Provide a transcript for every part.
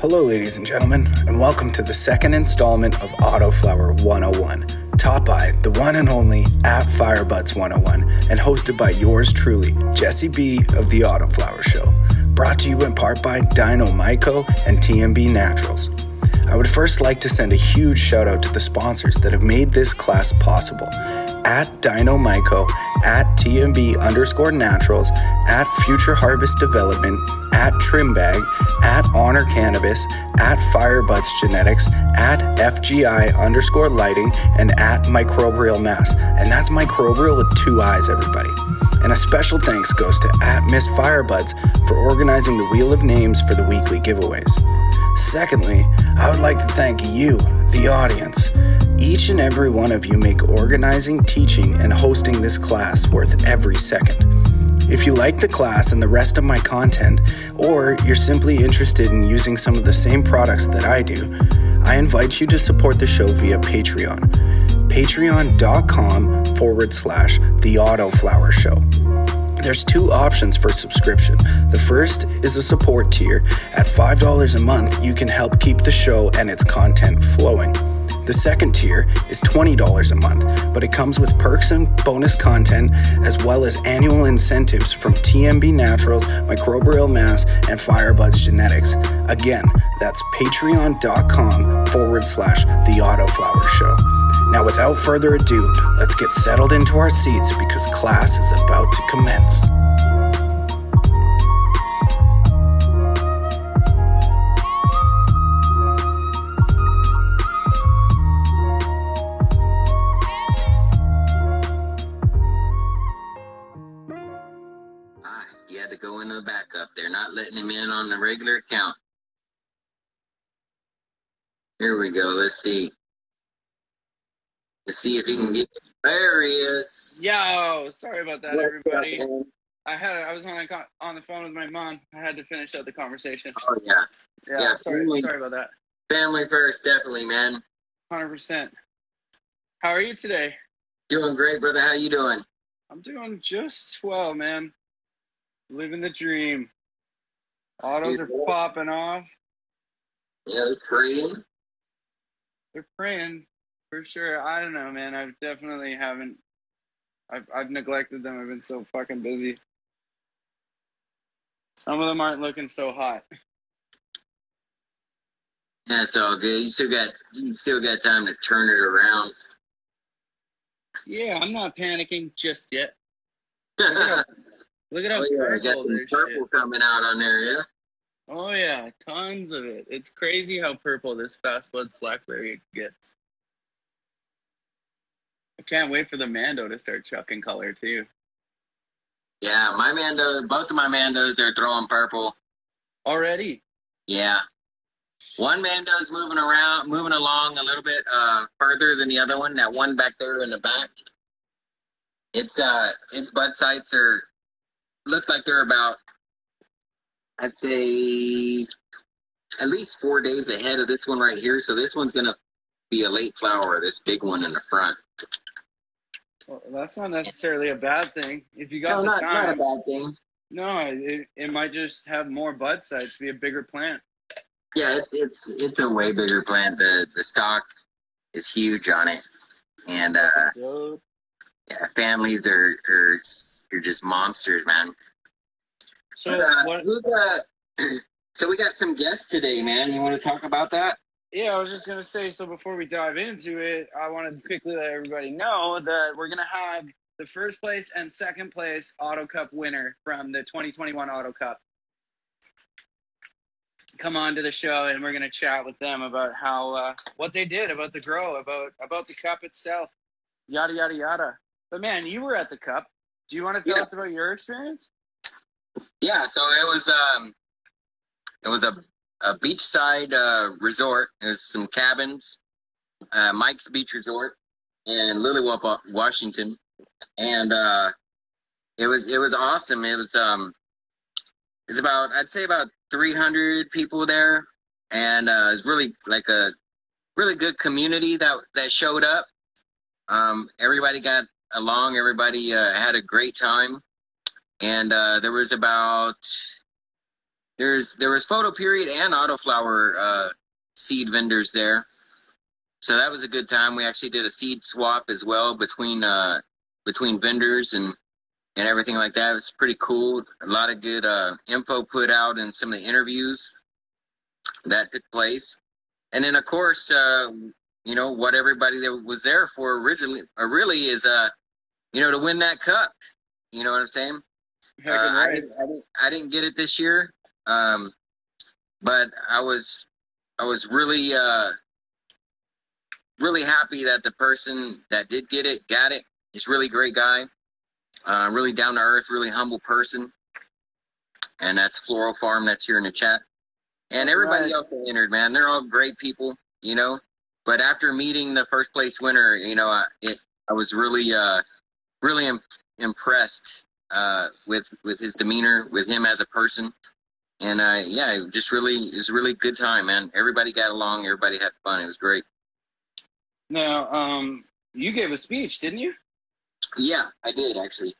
Hello, ladies and gentlemen, and welcome to the second installment of Autoflower 101, taught by the one and only at Firebudz 101, and hosted by yours truly, Jesse B of the Autoflower Show. Brought to you in part by DynoMyco and TNB Naturals. I would first like to send a huge shout out to the sponsors that have made this class possible at DynoMyco, at TNB underscore naturals, at Future Harvest Development, at Trimbag, at Honor Cannabis, at Firebudz Genetics, at FGI underscore lighting, and at Microbial Mass. And that's microbial with two eyes, everybody. And a special thanks goes to at Miss Firebudz for organizing the Wheel of Names for the weekly giveaways. Secondly, I would like to thank you, the audience. Each and every one of you make organizing, teaching, and hosting this class worth every second. If you like the class and the rest of my content, or you're simply interested in using some of the same products that I do, I invite you to support the show via Patreon. Patreon.com forward slash The Autoflower Show. There's two options for subscription. The first is a support tier. At $5 a month, you can help keep the show and its content flowing. The second tier is $20 a month, but it comes with perks and bonus content as well as annual incentives from TNB Naturals, Microbial Mass, and Firebudz Genetics. Again, that's patreon.com forward slash The Autoflower Show. Now, without further ado, let's get settled into our seats because class is about to commence. Here we go. Let's see. Let's see if he can get. There he is. Yo, sorry about that, What's everybody. man? I had I was on the on the phone with my mom. I had to finish out the conversation. Oh yeah, Yeah, Yeah, sorry, really. sorry about that. family first, definitely, man. Hundred percent. How are you today? Doing great, brother. How you doing? I'm doing just well, man. Living the dream. Autos are popping off. Yeah, Korean. They're praying for sure. I don't know, man. I've definitely haven't. I've I've neglected them. I've been so fucking busy. Some of them aren't looking so hot. That's all good. You still got you still got time to turn it around. Yeah, I'm not panicking just yet. Look at oh how, look at how oh, yeah, purple there's shit. purple coming out on there. Yeah. Oh yeah, tons of it. It's crazy how purple this Fast Buds Blackberry gets. I can't wait for the Mando to start chucking color too. Yeah, my Mando, both of my Mandos are throwing purple. Already? Yeah. One Mando's moving around, moving along a little bit uh, further than the other one. That one back there in the back. Its uh, its bud sites are looks like they're about, I'd say, at least four days ahead of this one right here. So this one's gonna be a late flower. This big one in the front. Well, that's not necessarily a bad thing. If you got No, the not, not a bad thing. No, it, it might just have more bud sites, be a bigger plant. Yeah, it's it's it's a way bigger plant. The the stock is huge on it, and uh, yeah, families are are are just monsters, man. So uh, what? who's, uh, so we got some guests today, man. You want to talk about that? Yeah, I was just gonna say. So before we dive into it, I want to quickly let everybody know that we're gonna have the first place and second place Auto Cup winner from the 2021 Auto Cup come on to the show, and we're gonna chat with them about how uh, what they did, about the grow, about about the cup itself, yada yada yada. But man, you were at the cup. Do you want to tell Yeah. us about your experience? Yeah. So it was um, it was a a beachside uh, resort. There's some cabins, uh, Mike's Beach Resort in Lilliwaup, Washington, and uh, it was it was awesome. It was um, it was about I'd say about 300 people there, and uh, it was really like a really good community that that showed up. Um, everybody got along. Everybody uh, had a great time, and uh, there was about there's there was photo period and autoflower uh, seed vendors there, so that was a good time. We actually did a seed swap as well between uh, between vendors and and everything like that. it's pretty cool. A lot of good uh, info put out in some of the interviews that took place, and then of course, uh, you know what everybody that was there for originally, uh, really is uh, you know, to win that cup. You know what I'm saying? Uh, I, didn't, I, didn't, I didn't get it this year, um, but I was I was really uh, really happy that the person that did get it got it. He's a really great guy, uh, really down to earth, really humble person, and that's Floro Farm. That's here in the chat, and everybody right. else that entered, man, they're all great people, you know. But after meeting the first place winner, you know, I, it, I was really uh, really Im- impressed uh, with with his demeanor, with him as a person, and uh, yeah, it just really it was a really good time, man. Everybody got along, everybody had fun. It was great. Now, um, you gave a speech, didn't you? Yeah, I did actually.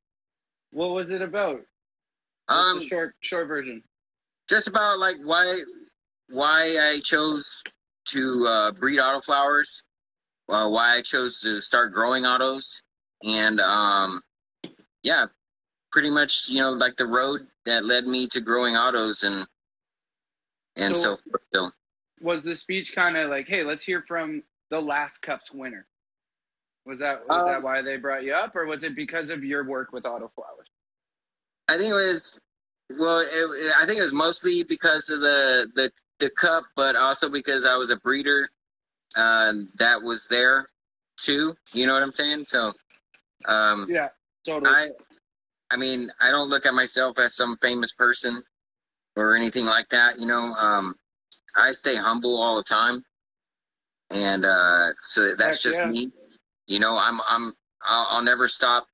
What was it about? What's um, the short short version. Just about like why why I chose to uh, breed autoflowers, uh, why I chose to start growing autos, and um, yeah, pretty much you know like the road that led me to growing autos and and so, so, so. was the speech kind of like hey let's hear from the last cups winner was that was um, that why they brought you up or was it because of your work with auto flowers i think it was well it, i think it was mostly because of the the the cup but also because i was a breeder uh, that was there too you know what i'm saying so um, yeah, totally. I, I mean, I don't look at myself as some famous person or anything like that. You know, um, I stay humble all the time, and uh, so that's Heck just yeah. me. You know, I'm I'm I'll, I'll, never stop.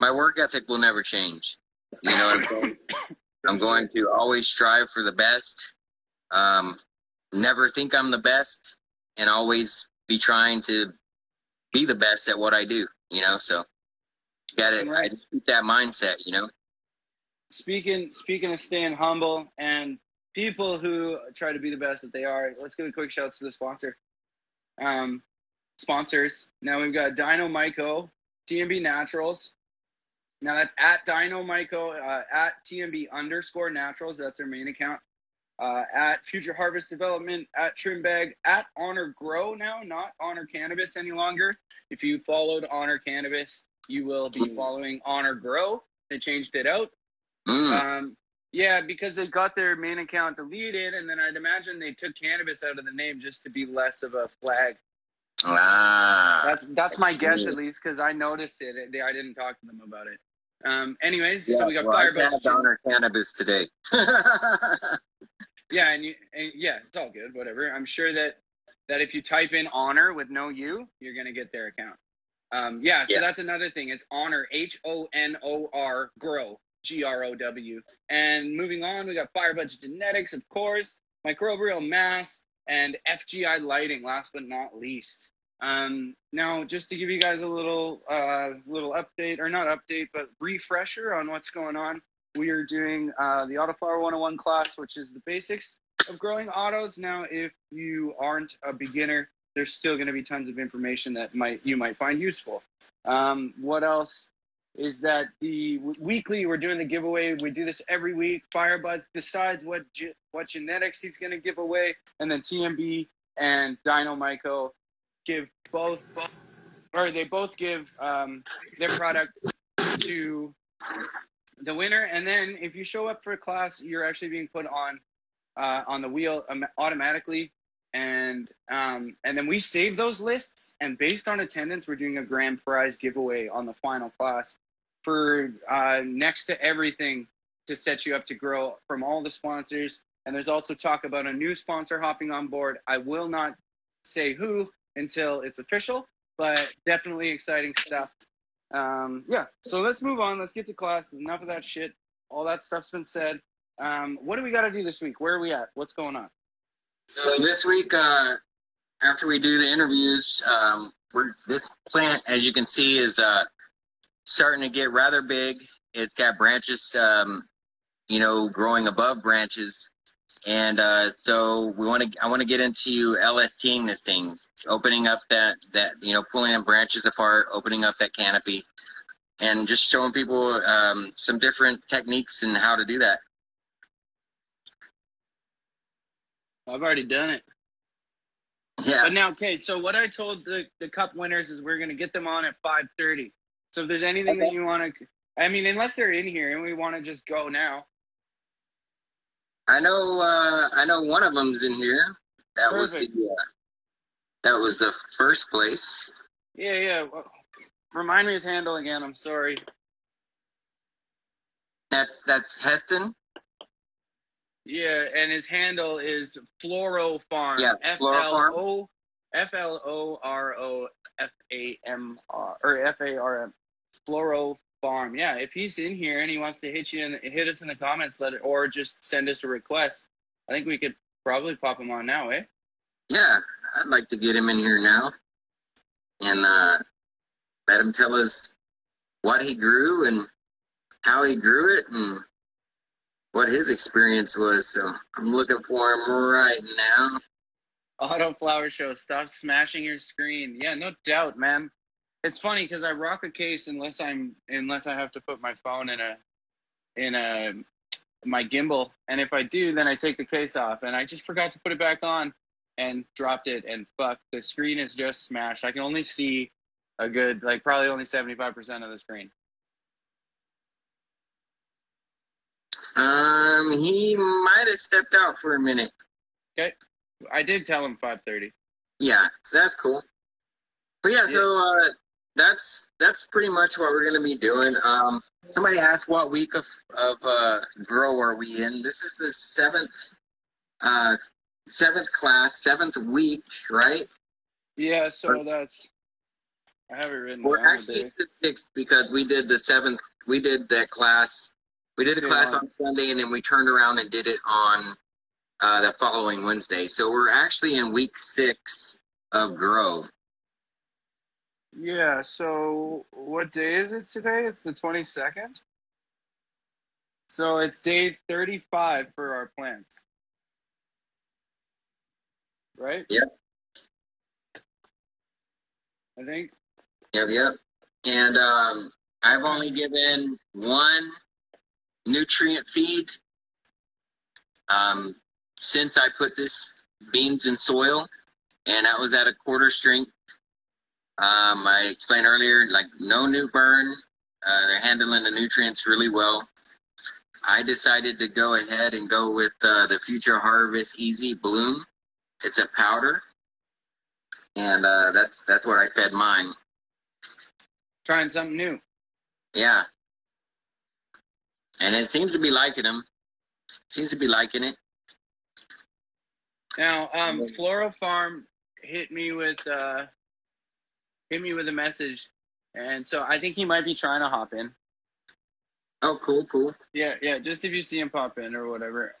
My work ethic will never change. You know, I'm going, I'm going to always strive for the best. Um, never think I'm the best, and always be trying to be the best at what I do. You know, so got it. Right. I just keep that mindset, you know. Speaking speaking of staying humble and people who try to be the best that they are, let's give a quick shout out to the sponsor. Um, sponsors. Now we've got Dino Myco, TNB Naturals. Now that's at DynoMyco, uh, at TNB underscore Naturals. That's their main account. Uh, at Future Harvest Development, at Trim Bag, at Honor Grow now, not Honor Cannabis any longer. If you followed Honor Cannabis, you will be following Honor Grow. They changed it out. Mm. Um, yeah, because they got their main account deleted, and then I'd imagine they took cannabis out of the name just to be less of a flag. Ah, that's that's my guess at least because I noticed it. They, I didn't talk to them about it. Um, anyways, yeah, so we got well, Firebudz. Honor Cannabis today. yeah, and, you, and yeah, it's all good. Whatever. I'm sure that that if you type in honor with no U, you're gonna get their account. Um, yeah, so yeah. that's another thing. It's honor, H O N O R, grow, G R O W. And moving on, we got Firebudz Genetics, of course, Microbial Mass, and FGI Lighting, last but not least. Um, now, just to give you guys a little, uh, little update, or not update, but refresher on what's going on. We are doing uh, the Autoflower 101 class, which is the basics of growing autos. Now, if you aren't a beginner, there's still going to be tons of information that might you might find useful. Um, what else is that the weekly we're doing the giveaway. We do this every week. Firebudz decides what ge- what genetics he's going to give away, and then TNB and DynoMyco give both, both or they both give um, their product to the winner. And then if you show up for a class, you're actually being put on uh, on the wheel um, automatically and um, and then we save those lists and based on attendance we're doing a grand prize giveaway on the final class for uh, next to everything to set you up to grow from all the sponsors. And there's also talk about a new sponsor hopping on board. I will not say who until it's official but definitely exciting stuff. Um, yeah so let's move on. Let's get to class. Enough of that shit. All that stuff's been said. Um, what do we got to do this week? Where are we at? What's going on so this week, uh, after we do the interviews, um, this plant, as you can see, is uh, starting to get rather big. It's got branches, um, you know, growing above branches. and uh, so we want to. I want to get into LSTing this thing, opening up that that you know, pulling the branches apart, opening up that canopy, and just showing people um, some different techniques and how to do that. I've already done it. Yeah. But now, okay. So what I told the the cup winners is we're gonna get them on at five thirty. So if there's anything Okay. that you want to, I mean, unless they're in here and we want to just go now. I know. Uh, I know one of them's in here. That was the. Uh, that was the first place. Yeah, yeah. Well, remind me his handle again. I'm sorry. That's that's Heston. Yeah, and his handle is Floro Farm. Yeah, F Floro Farm. O F L O R O F A M R or F A R M. Floro Farm. Yeah, if he's in here and he wants to hit you and hit us in the comments, let it or just send us a request. I think we could probably pop him on now, eh? Yeah, I'd like to get him in here now, and uh, let him tell us what he grew and how he grew it and what his experience was. So I'm looking for him right now. Auto Flower Show. Stop smashing your screen. Yeah, no doubt, man. It's funny because I rock a case unless I'm unless I have to put my phone in a in a my gimbal, and if I do, then I take the case off, and I just forgot to put it back on and dropped it, and fuck, the screen is just smashed. I can only see a good like probably only seventy five percent of the screen. Um, he might have stepped out for a minute. Okay, I did tell him five thirty. Yeah, so that's cool. But yeah, so uh, that's that's pretty much what we're gonna be doing. Um, somebody asked what week of of uh, grow are we in? This is the seventh uh, seventh class, seventh week, right? Yeah, so that's I have it written Or down. actually, it's the sixth because we did the seventh. We did that class. We did a class on Sunday, and then we turned around and did it on uh, the following Wednesday. So we're actually in week six of grow. Yeah, so what day is it today? It's the 22nd. So it's day 35 for our plants. Right? Yep. I think. Yep, yep. And um, I've only given one nutrient feed um, since I put this beans in soil, and that was at a quarter strength. Um, I explained earlier, like no nute burn. Uh, they're handling the nutrients really well. I decided to go ahead and go with uh, the Future Harvest Easy Bloom. It's a powder, and uh, that's that's what I fed mine. Trying something new. Yeah. And it seems to be liking them. Seems to be liking it. Now, um, Floro Farm hit me with uh, hit me with a message, and so I think he might be trying to hop in. Oh, cool, cool. Yeah, yeah. Just if you see him pop in or whatever.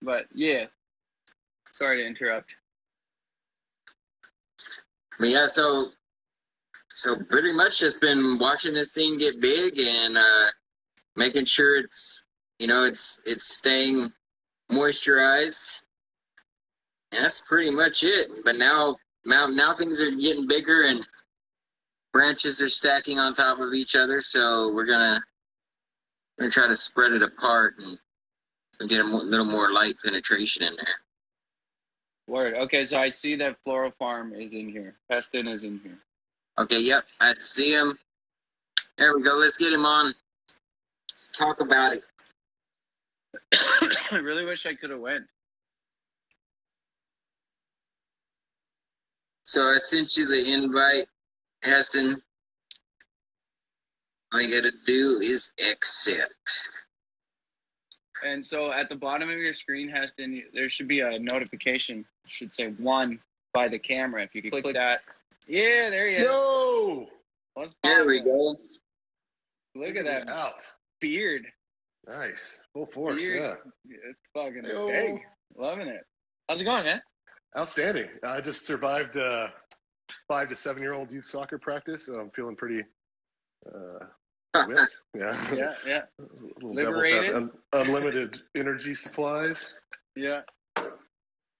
But yeah. Sorry to interrupt. But yeah, so so pretty much just been watching this thing get big and uh, making sure it's you know it's it's staying moisturized. And that's pretty much it. But now now now things are getting bigger and branches are stacking on top of each other. So we're gonna we're gonna try to spread it apart and, and get a mo- little more light penetration in there. Word. Okay, so I see that Floro Farm is in here. Heston is in here. Okay, yep, I see him. There we go. Let's get him on. Talk about it. I really wish I could have went. So I sent you the invite, Heston. All you gotta do is accept. And so at the bottom of your screen, Heston, there should be a notification. It should say one by the camera. If you could click that. Yeah, there you is. Yo! Let's There we go. Look at that Out. Beard. Nice. Full force. Beard. Yeah. It's fucking Yo. big. Loving it. How's it going, man? Outstanding. I just survived uh, five to seven year old youth soccer practice, so I'm feeling pretty uh. Yeah. Yeah, yeah, Little devils have Liberated? un- unlimited energy supplies. yeah.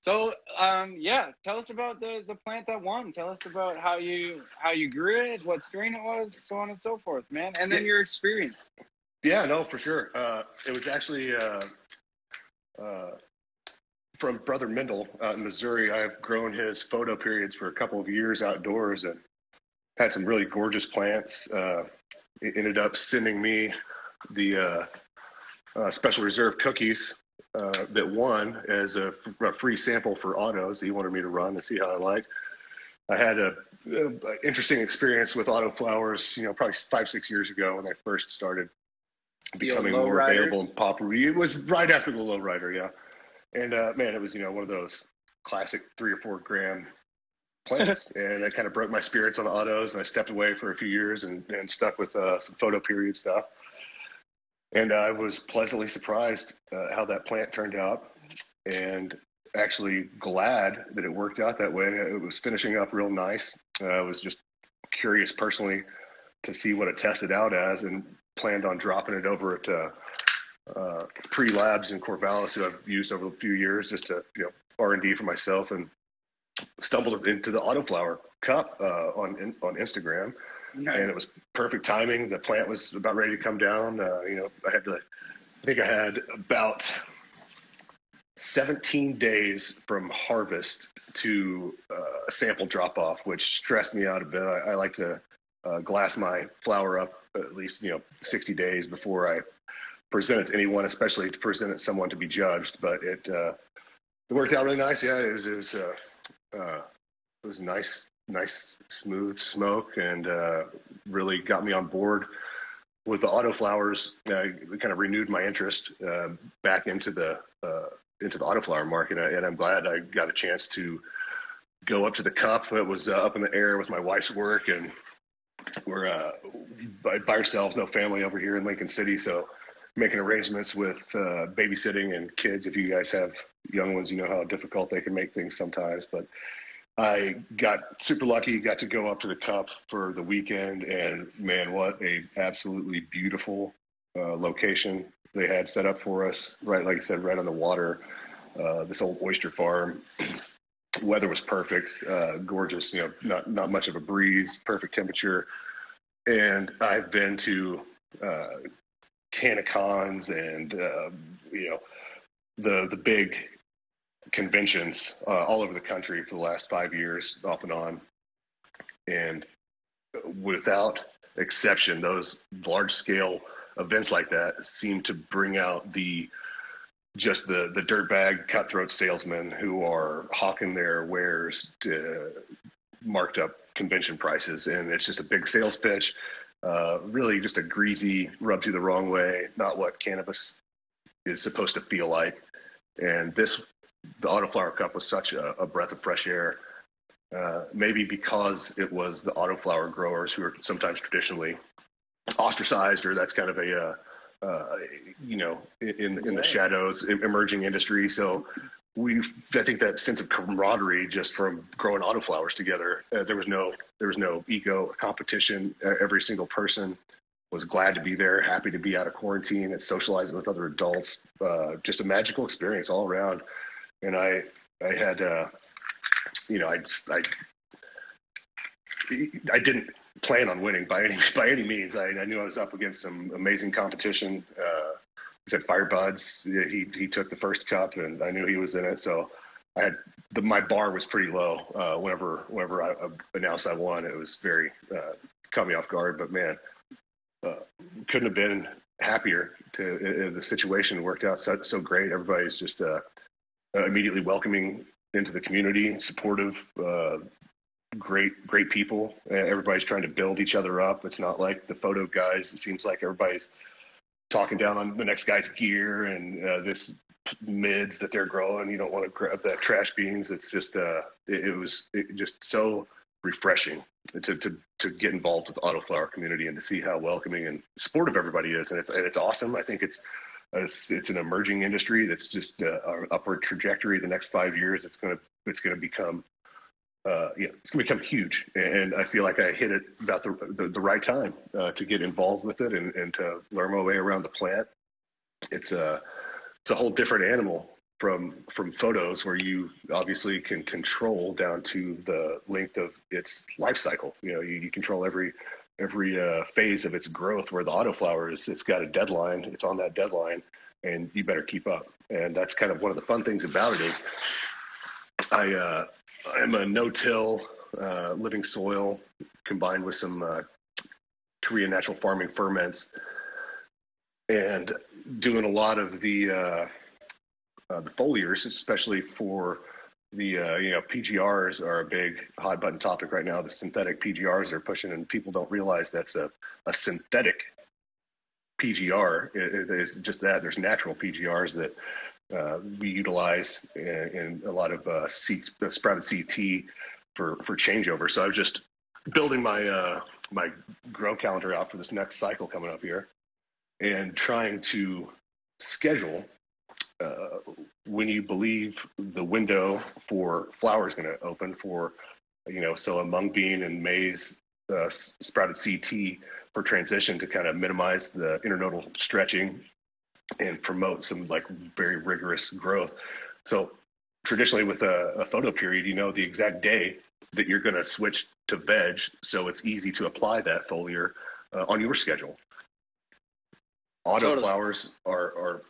So um, yeah, tell us about the the plant that won. Tell us about how you how you grew it, what strain it was, so on and so forth, man, and then your experience. Yeah, no, for sure. Uh, it was actually uh, uh, from Brother Mendel in Missouri. I've grown his photo periods for a couple of years outdoors and had some really gorgeous plants. Uh, it ended up sending me the uh, uh, special reserve cookies uh, that won as a, a, free sample for autos he wanted me to run and see how I liked. I had a, a, interesting experience with auto flowers, you know, probably five six years ago when I first started becoming more available and popular. It was right after the lowrider, yeah. And uh, man, it was you know one of those classic three or four gram plants, and it kind of broke my spirits on the autos. And I stepped away for a few years and, and stuck with uh, some photo period stuff. And I was pleasantly surprised uh, how that plant turned out, and actually glad that it worked out that way. It was finishing up real nice. Uh, I was just curious personally to see what it tested out as, and planned on dropping it over at uh, uh, Pre Labs in Corvallis, who I've used over a few years, just to you know R and D for myself, and stumbled into the autoflower cup uh, on on Instagram Nice. And it was perfect timing. The plant was about ready to come down. Uh, you know, I had to, I think I had about 17 days from harvest to uh, a sample drop off, which stressed me out a bit. I, I like to uh, glass my flower up at least, you know, 60 days before I present it to anyone, especially to present it to someone to be judged. But it, uh, it worked out really nice. Yeah, it was, it was, uh, uh, it was nice nice smooth smoke and uh, really got me on board with the autoflowers. Uh, it kind of renewed my interest uh, back into the into the auto flower market, and I'm glad I got a chance to go up to the cup. It was uh, up in the air with my wife's work, and we're uh, by, by ourselves, no family over here in Lincoln City, so making arrangements with babysitting and kids. If you guys have young ones, you know how difficult they can make things sometimes, but I got super lucky, got to go up to the Cup for the weekend, and man, what a absolutely beautiful uh, location they had set up for us. Right, like I said, right on the water. Uh, this old oyster farm. Weather was perfect, uh, gorgeous. You know, not not much of a breeze, perfect temperature. And I've been to uh, CannaCons and uh, you know the the big conventions uh, all over the country for the last five years, off and on. And without exception, those large scale events like that seem to bring out the just the the dirtbag cutthroat salesmen who are hawking their wares to marked up convention prices, and it's just a big sales pitch. Uh, really, just a greasy, rubs you the wrong way. Not what cannabis is supposed to feel like. And this the autoflower cup was such a, a breath of fresh air. Uh, maybe because it was the autoflower growers who are sometimes traditionally ostracized, or that's kind of a, uh, uh, you know, in in the shadows, emerging industry. So we, I think that sense of camaraderie just from growing autoflowers together. Uh, there was no there was no ego competition. every single person was glad to be there, happy to be out of quarantine and socializing with other adults. Uh, just a magical experience all around and I I had uh, you know I I I didn't plan on winning by any by any means. I, I knew I was up against some amazing competition. Uh, he said Firebudz. He he took the first cup, and I knew he was in it. So I had the, my bar was pretty low. Uh, whenever whenever I, announced I won, it was very uh, caught me off guard. But man, uh, couldn't have been happier. To uh, the situation worked out so so great. Everybody's just uh, uh, immediately welcoming into the community, supportive, great, great people. everybody's trying to build each other up. It's not like the photo guys. It seems like everybody's talking down on the next guy's gear and uh, this mids that they're growing. You don't want to grab that trash beans. It's just, uh, it, it was it just so refreshing to, to, to get involved with the autoflower community and to see how welcoming and supportive everybody is. And it's, and it's awesome. I think it's, it's, it's an emerging industry that's just uh, an upward trajectory. The next five years, it's to it's going to become uh, yeah, it's going to become huge. And I feel like I hit it about the the, the right time uh, to get involved with it and, and to learn my way around the plant. It's a it's a whole different animal from from photos where you obviously can control down to the length of its life cycle. You know, you, you control every every uh, phase of its growth. Where the autoflower is, it's got a deadline. It's on that deadline, and you better keep up. And that's kind of one of the fun things about it is, I uh, I'm a no-till uh, living soil combined with some uh, Korean natural farming ferments, and doing a lot of the uh, uh, the foliars, especially for the uh, you know PGRs are a big hot button topic right now. The synthetic PGRs are pushing, and people don't realize that's a, a synthetic PGR. It, it is just that there's natural PGRs that uh, we utilize in, in, a lot of uh, uh, sprouted CT for for changeover. So I was just building my uh, my grow calendar out for this next cycle coming up here, and trying to schedule uh, when you believe the window for flower is going to open for, you know, so a mung bean and maize uh, sprouted CT for transition to kind of minimize the internodal stretching and promote some like very rigorous growth. So traditionally with a, a photo period, you know the exact day that you're going to switch to veg, so it's easy to apply that foliar uh, on your schedule. Auto totally. flowers are, are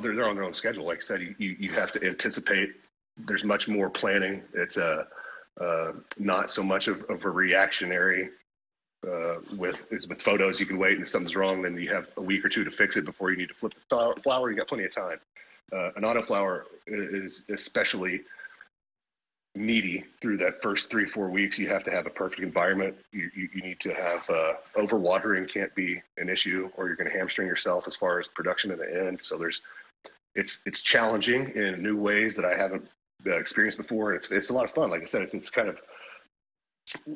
they're, on their own schedule. Like I said, you, you, you have to anticipate. There's much more planning. It's a uh, uh, not so much of, of a reactionary uh, with is with photos. You can wait, and if something's wrong, then you have a week or two to fix it before you need to flip the flower. You got plenty of time. Uh, an autoflower is especially needy through that first three four weeks. You have to have a perfect environment. You you, you need to have uh, overwatering can't be an issue, or you're going to hamstring yourself as far as production in the end. So there's it's it's challenging in new ways that I haven't uh, experienced before. It's it's a lot of fun. Like I said, it's it's kind of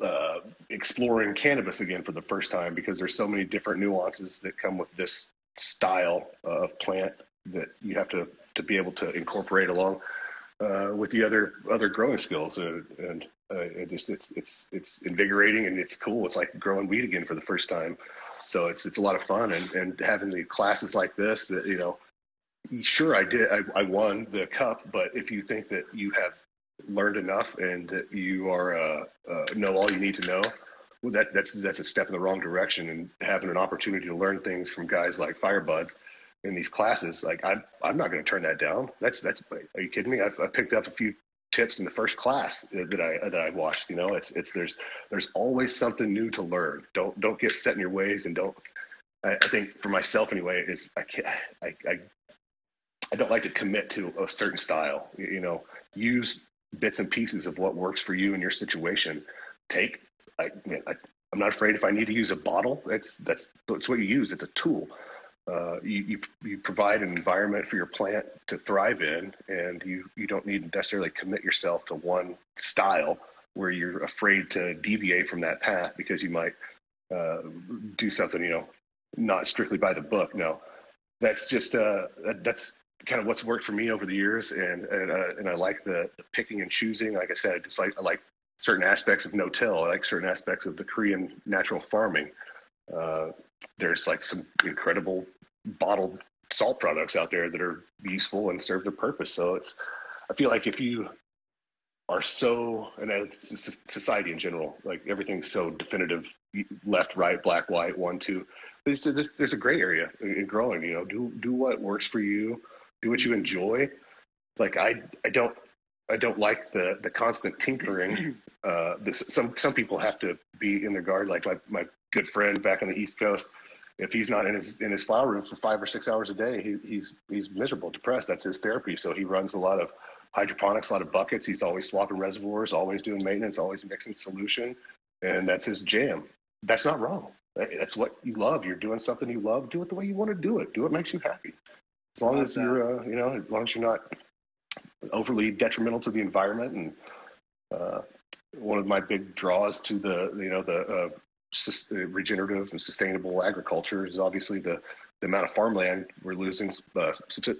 uh, exploring cannabis again for the first time because there's so many different nuances that come with this style of plant that you have to to be able to incorporate along uh, with the other other growing skills, uh, and uh, it just it's it's it's invigorating and it's cool. It's like growing weed again for the first time. So it's it's a lot of fun, and and having the classes like this that you know, sure I did I, I won the cup, but if you think that you have learned enough and you are uh, uh, know all you need to know, well, that that's that's a step in the wrong direction. And having an opportunity to learn things from guys like Firebudz in these classes, like I'm, I'm not going to turn that down. That's that's. Are you kidding me? I've, I picked up a few tips in the first class that I that I watched. You know, it's it's there's there's always something new to learn. Don't don't get set in your ways and don't. I, I think for myself anyway, it's I can't I, I I don't like to commit to a certain style. You know, use bits and pieces of what works for you in your situation. Take I, I'm not afraid if I need to use a bottle. That's that's that's what you use. It's a tool uh, you, you, you provide an environment for your plant to thrive in, and you, you don't need to necessarily commit yourself to one style where you're afraid to deviate from that path because you might uh, do something, you know, not strictly by the book. No, that's just uh, that, that's kind of what's worked for me over the years, and and, uh, and I like the, the, picking and choosing. Like I said, just like I like certain aspects of no-till. I like certain aspects of the Korean natural farming. Uh, there's like some incredible bottled salt products out there that are useful and serve their purpose. So it's, I feel like if you are so, and society in general, like everything's so definitive, left, right, black, white, one, two. There's, there's, there's a gray area in growing. You know, do do what works for you, do what you enjoy. Like I, I don't, I don't like the the constant tinkering. Uh, this, some some people have to be in their garden. Like my my good friend back on the East Coast, if he's not in his in his flower room for five or six hours a day, he, he's he's miserable, depressed. That's his therapy. So he runs a lot of hydroponics, a lot of buckets. He's always swapping reservoirs, always doing maintenance, always mixing solution, and that's his jam. That's not wrong. That's what you love. You're doing something you love. Do it the way you want to do it. Do what makes you happy. As long as you're, uh, you know, as long as you're not overly detrimental to the environment. And uh, one of my big draws to the, you know, the uh, uh, regenerative and sustainable agriculture is obviously the, the amount of farmland we're losing, uh,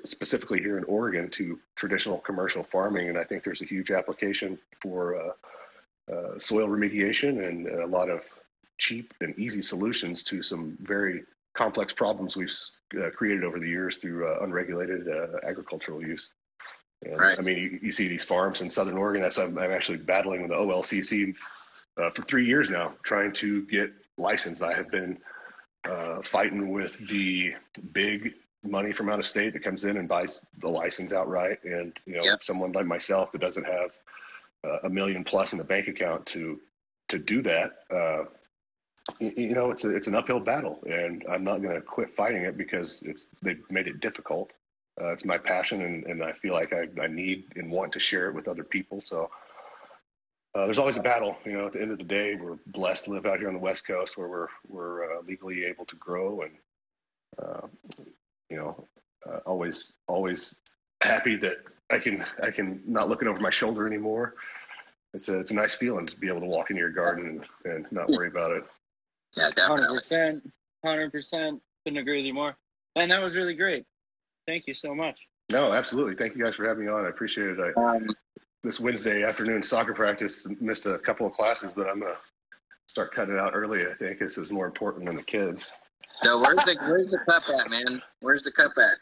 specifically here in Oregon, to traditional commercial farming. And I think there's a huge application for uh, uh, soil remediation and a lot of cheap and easy solutions to some very complex problems we've uh, created over the years through uh, unregulated agricultural use. And, Right. I mean, you, you see these farms in Southern Oregon. That's I'm, I'm actually battling with the OLCC uh, for three years now, trying to get licensed. I have been uh, fighting with the big money from out of state that comes in and buys the license outright, and you know, Yep. someone like myself that doesn't have uh, a million plus in the bank account to to do that. Uh, you, know, it's a, it's an uphill battle, and I'm not going to quit fighting it because it's they've made it difficult. Uh, it's my passion, and, and I feel like I, I need and want to share it with other people. So uh, there's always a battle. You know, at the end of the day, we're blessed to live out here on the West Coast where we're we're uh, legally able to grow, and uh, you know, uh, always always happy that I can I can not looking over my shoulder anymore. It's a it's a nice feeling to be able to walk into your garden and, and not worry about it. Yeah, 100%. hundred percent. Couldn't agree with you more. And that was really great. Thank you so much. No, absolutely. Thank you guys for having me on. I appreciate it. I, Um, this Wednesday afternoon soccer practice missed a couple of classes, but I'm gonna start cutting it out early. I think this is more important than the kids. so where's the where's the cup at, man? Where's the cup at?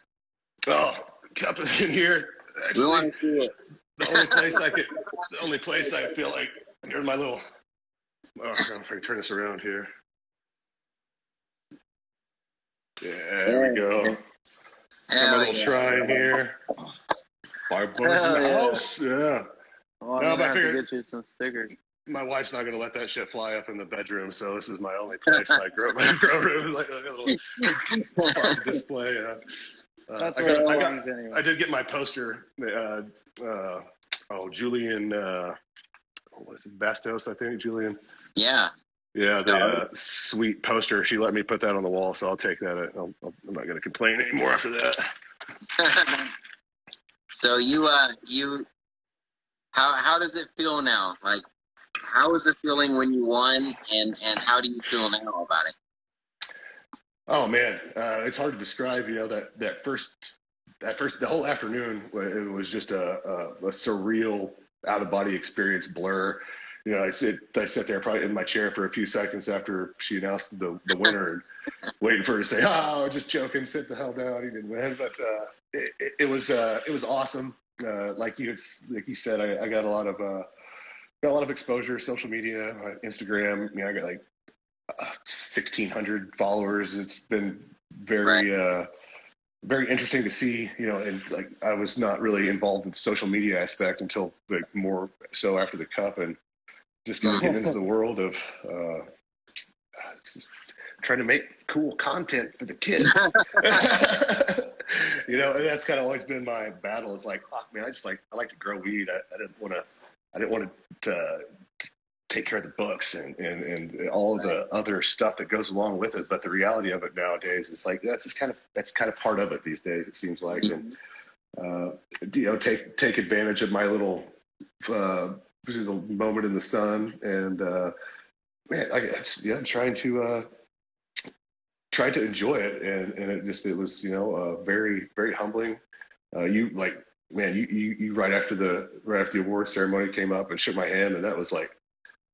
Oh, cup is in here. We want to see it. the only place I could, the only place I feel like there's my little. Oh, I don't know if I can turn this around here. Yeah, there we go. Got my Hell little yeah. shrine here. Bucks in the yeah. house. Yeah. Well, I'm No, I to figured- get you some stickers. My wife's not gonna let that shit fly up in the bedroom, so this is my only place. Like grow, my grow room like a little display. Uh, uh, That's I, got, I, got, anyway. I did get my poster. Uh, uh, oh, Julian. Uh, what was it? Bastos, I think. Julian. Yeah. Yeah, the uh, sweet poster. She let me put that on the wall, so I'll take that. I'll, I'm not going to complain anymore after that. so you uh you how how does it feel now? Like how was it feeling when you won and and how do you feel now about it? Oh man, uh, it's hard to describe. You know that that first that first the whole afternoon it was just a, a, a surreal out of body experience blur. You know, I sit I sat there probably in my chair for a few seconds after she announced the the winner and waiting for her to say, "Oh, just joking, sit the hell down, he didn't win." But uh, it, it, it was uh, it was awesome. Uh, like you had, like you said, I, I got a lot of uh, got a lot of exposure, social media, uh, Instagram. You know, I got like uh, 1,600 followers. It's been very, uh, very interesting to see. You know, and like I was not really involved in the social media aspect until like more so after the cup, and just started getting into the world of uh, it's trying to make cool content for the kids. you know, and that's kind of always been my battle. Is like, fuck, man, I just like I like to grow weed. I, I didn't want to. I didn't want to uh, take care of the books and, and, and all the other stuff that goes along with it. But the reality of it nowadays is like that's just kind of that's kind of part of it these days. It seems like, and uh, you know, take take advantage of my little uh, little moment in the sun, and uh, man, I, just, yeah, trying to uh, trying to enjoy it, and and it just it was you know uh, very very humbling. Uh, you like man, you, you you right after the right after the award ceremony came up and shook my hand, and that was like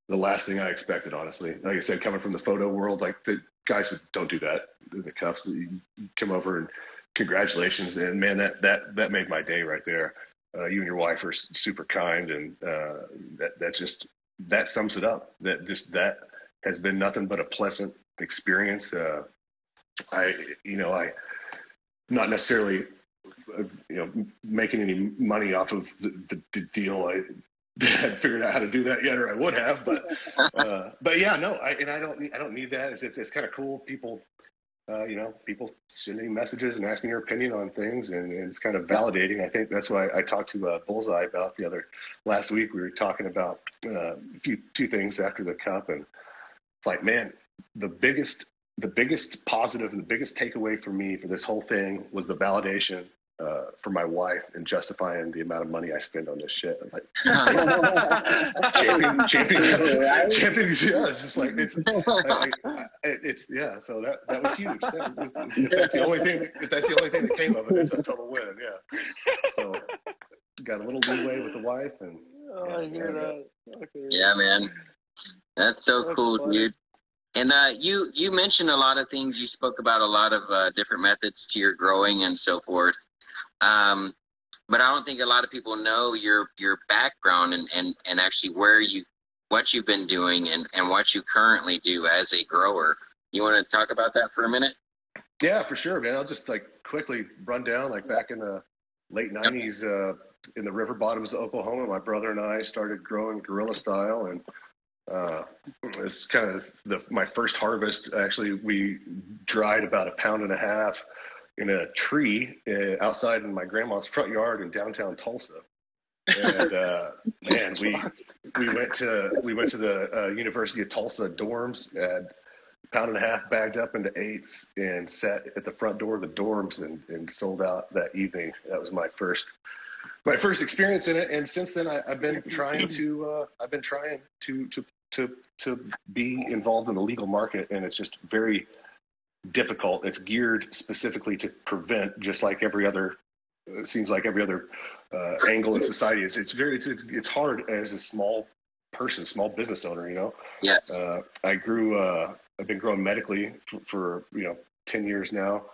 the last thing I expected, honestly. Like I said, coming from the photo world, like the guys would don't do that in the cuffs. You you come over and congratulations, and man, that that that made my day right there. Uh, you and your wife are super kind, and uh, that that just that sums it up. That just that has been nothing but a pleasant experience. Uh, I you know I not necessarily uh, you know making any money off of the, the, the deal. I hadn't figured out how to do that yet, or I would have. But uh, but yeah, no, I and I don't I don't need that. It's it's, it's kind of cool. People, uh, you know, people sending messages and asking your opinion on things, and, and it's kind of validating. I think that's why I talked to uh, Bullseye about the other last week. We were talking about uh, a few two things after the cup, and it's like, man, the biggest the biggest positive and the biggest takeaway for me for this whole thing was the validation uh, for my wife and justifying the amount of money I spend on this shit. I'm like, champion, champion, Right? champion. Yeah, it's just like it's, I, I, it's yeah. So that that was huge. That was- if that's the only thing. If that's the only thing that came of it, it's a total win. Yeah. So got a little leeway with the wife, and Oh, I hear that. Okay. Yeah, man. That's so That's cool, funny. dude. And uh, you you mentioned a lot of things. You spoke about a lot of uh, different methods to your growing and so forth. Um, but I don't think a lot of people know your your background and and and actually where you what you've been doing and and what you currently do as a grower. You want to talk about that for a minute? Yeah, for sure, man. I'll just like quickly run down like back in the late '90s uh, in the river bottoms of Oklahoma. My brother and I started growing guerrilla style, and uh, it's kind of the my first harvest. Actually, we dried about a pound and a half in a tree uh, outside in my grandma's front yard in downtown Tulsa. And uh, man, we we went to we went to the uh, University of Tulsa dorms and pound and a half bagged up into eights and sat at the front door of the dorms and, and sold out that evening. That was my first my first experience in it. And since then, I, have been trying to uh, I've been trying to to to to be involved in the legal market, and it's just very difficult. It's geared specifically to prevent, just like every other. It seems like every other uh, angle in society. It's it's very it's it's hard as a small person, small business owner. You know. Yes. Uh, I grew. Uh, I've been growing medically for, for you know ten years now,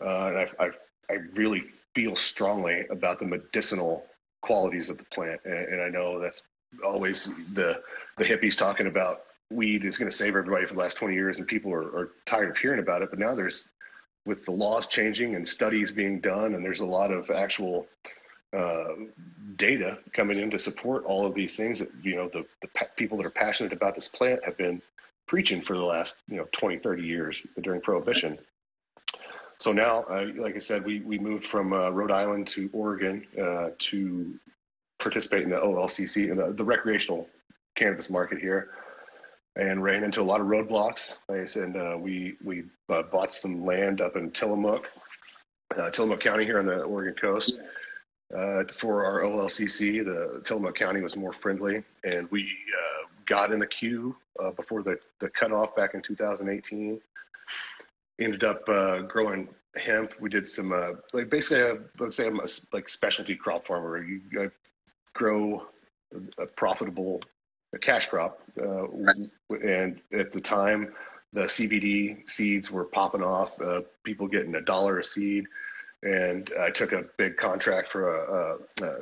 uh, and I've, I've I really feel strongly about the medicinal qualities of the plant, and, and I know that's always the the hippies talking about weed is going to save everybody for the last 20 years and people are, are tired of hearing about it. But now there's with the laws changing and studies being done and there's a lot of actual uh, data coming in to support all of these things that you know the, the people that are passionate about this plant have been preaching for the last you know 20 30 years during prohibition. So now uh, like i said we, we moved from uh, rhode island to oregon uh, to participate in the olcc and the, the recreational cannabis market here and ran into a lot of roadblocks. I said, uh, we we uh, bought some land up in Tillamook, uh, Tillamook County here on the Oregon coast. Uh, for our OLCC, the Tillamook County was more friendly, and we uh, got in the queue uh, before the, the cutoff back in 2018. Ended up growing hemp. We did some like basically, I would say I'm a like specialty crop farmer. You grow a profitable a cash crop. Uh, and at the time, the CBD seeds were popping off, uh, people getting a dollar a seed. And I took a big contract for a, a, a,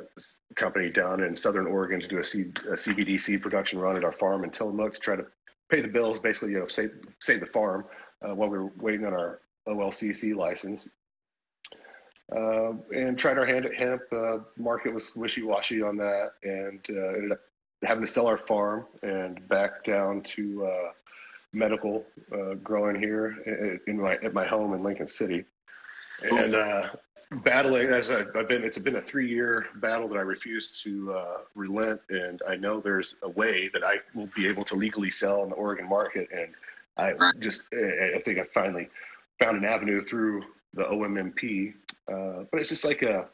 company down in Southern Oregon to do a, seed, a CBD seed production run at our farm in Tillamook to try to pay the bills, basically, you know, save, save the farm uh, while we were waiting on our OLCC license. Uh, and tried our hand at hemp. Uh, market was wishy-washy on that, and uh, ended up having to sell our farm and back down to uh, medical uh, growing here in my at my home in Lincoln City, and uh, battling as I've been. It's been a three year battle that I refuse to uh, relent, and I know there's a way that I will be able to legally sell in the Oregon market, and I just I think I finally found an avenue through the OMMP. Uh, but it's just like a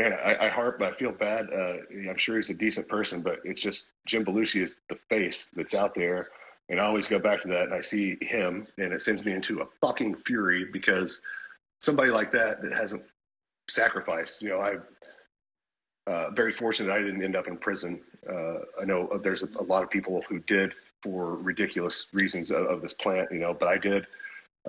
man, I, I harp, I feel bad. Uh, I'm sure he's a decent person, but it's just Jim Belushi is the face that's out there. And I always go back to that and I see him and it sends me into a fucking fury because somebody like that that hasn't sacrificed, you know, I, uh, very fortunate I didn't end up in prison. Uh, I know there's a, a, lot of people who did for ridiculous reasons of, of this plant, you know, but I did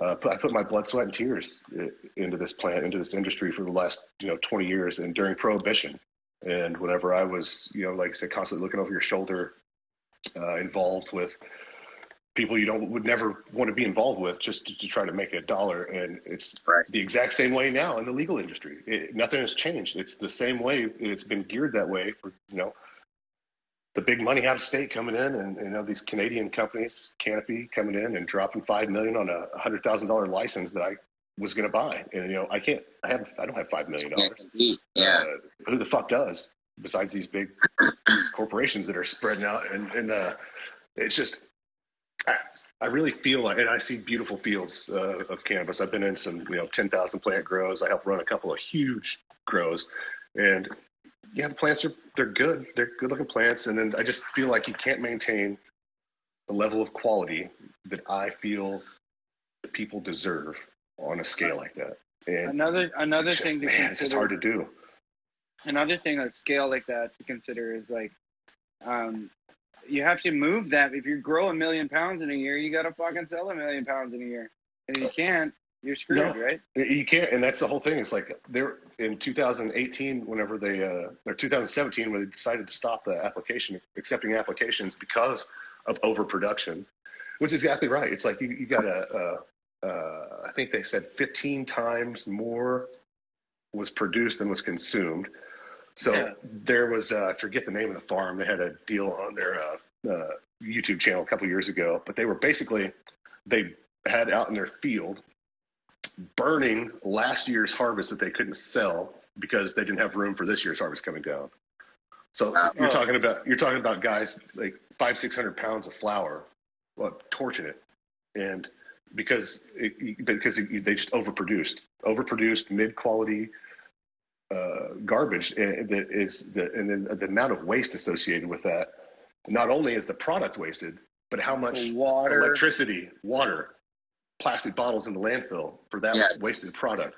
uh, I put my blood, sweat, and tears uh, into this plant, into this industry for the last you know 20 years, and during Prohibition, and whenever I was you know like I said, constantly looking over your shoulder, uh, involved with people you don't would never want to be involved with just to, to try to make a dollar, and it's right. the exact same way now in the legal industry. It, nothing has changed. It's the same way. It's been geared that way for you know the big money out of state coming in, and you know these Canadian companies, Canopy, coming in and dropping five million on a hundred thousand dollar license that I was going to buy, and you know I can't, I have, I don't have five million dollars. Yeah, uh, who the fuck does? Besides these big corporations that are spreading out, and and uh, it's just. I, I really feel like, and I see beautiful fields uh, of cannabis. I've been in some, you know, 10,000 plant grows. I helped run a couple of huge grows, and yeah, the plants are they're good. They're good looking plants, and then I just feel like you can't maintain the level of quality that I feel that people deserve on a scale like that. And another another just, thing to man, consider. It's hard to do. Another thing on scale like that to consider is like, um, you have to move that. If you grow a million pounds in a year, you got to fucking sell a million pounds in a year. And if you can't, you're screwed, no, right? You can't, and that's the whole thing. It's like they're in 2018, whenever they, uh, or 2017, when they decided to stop the application, accepting applications because of overproduction, which is exactly right. It's like you, you got a, uh, uh, I think they said 15 times more was produced than was consumed. So yeah. there was, uh, I forget the name of the farm. They had a deal on their uh, uh, YouTube channel a couple years ago, but they were basically, they had out in their field burning last year's harvest that they couldn't sell because they didn't have room for this year's harvest coming down. So uh, you're talking about you're talking about guys like five six hundred pounds of flour, well, torching it, and because it, because it, they just overproduced overproduced mid quality uh, garbage and that is the and then the amount of waste associated with that. Not only is the product wasted, but how much water. electricity, water, plastic bottles in the landfill for that yeah, wasted product.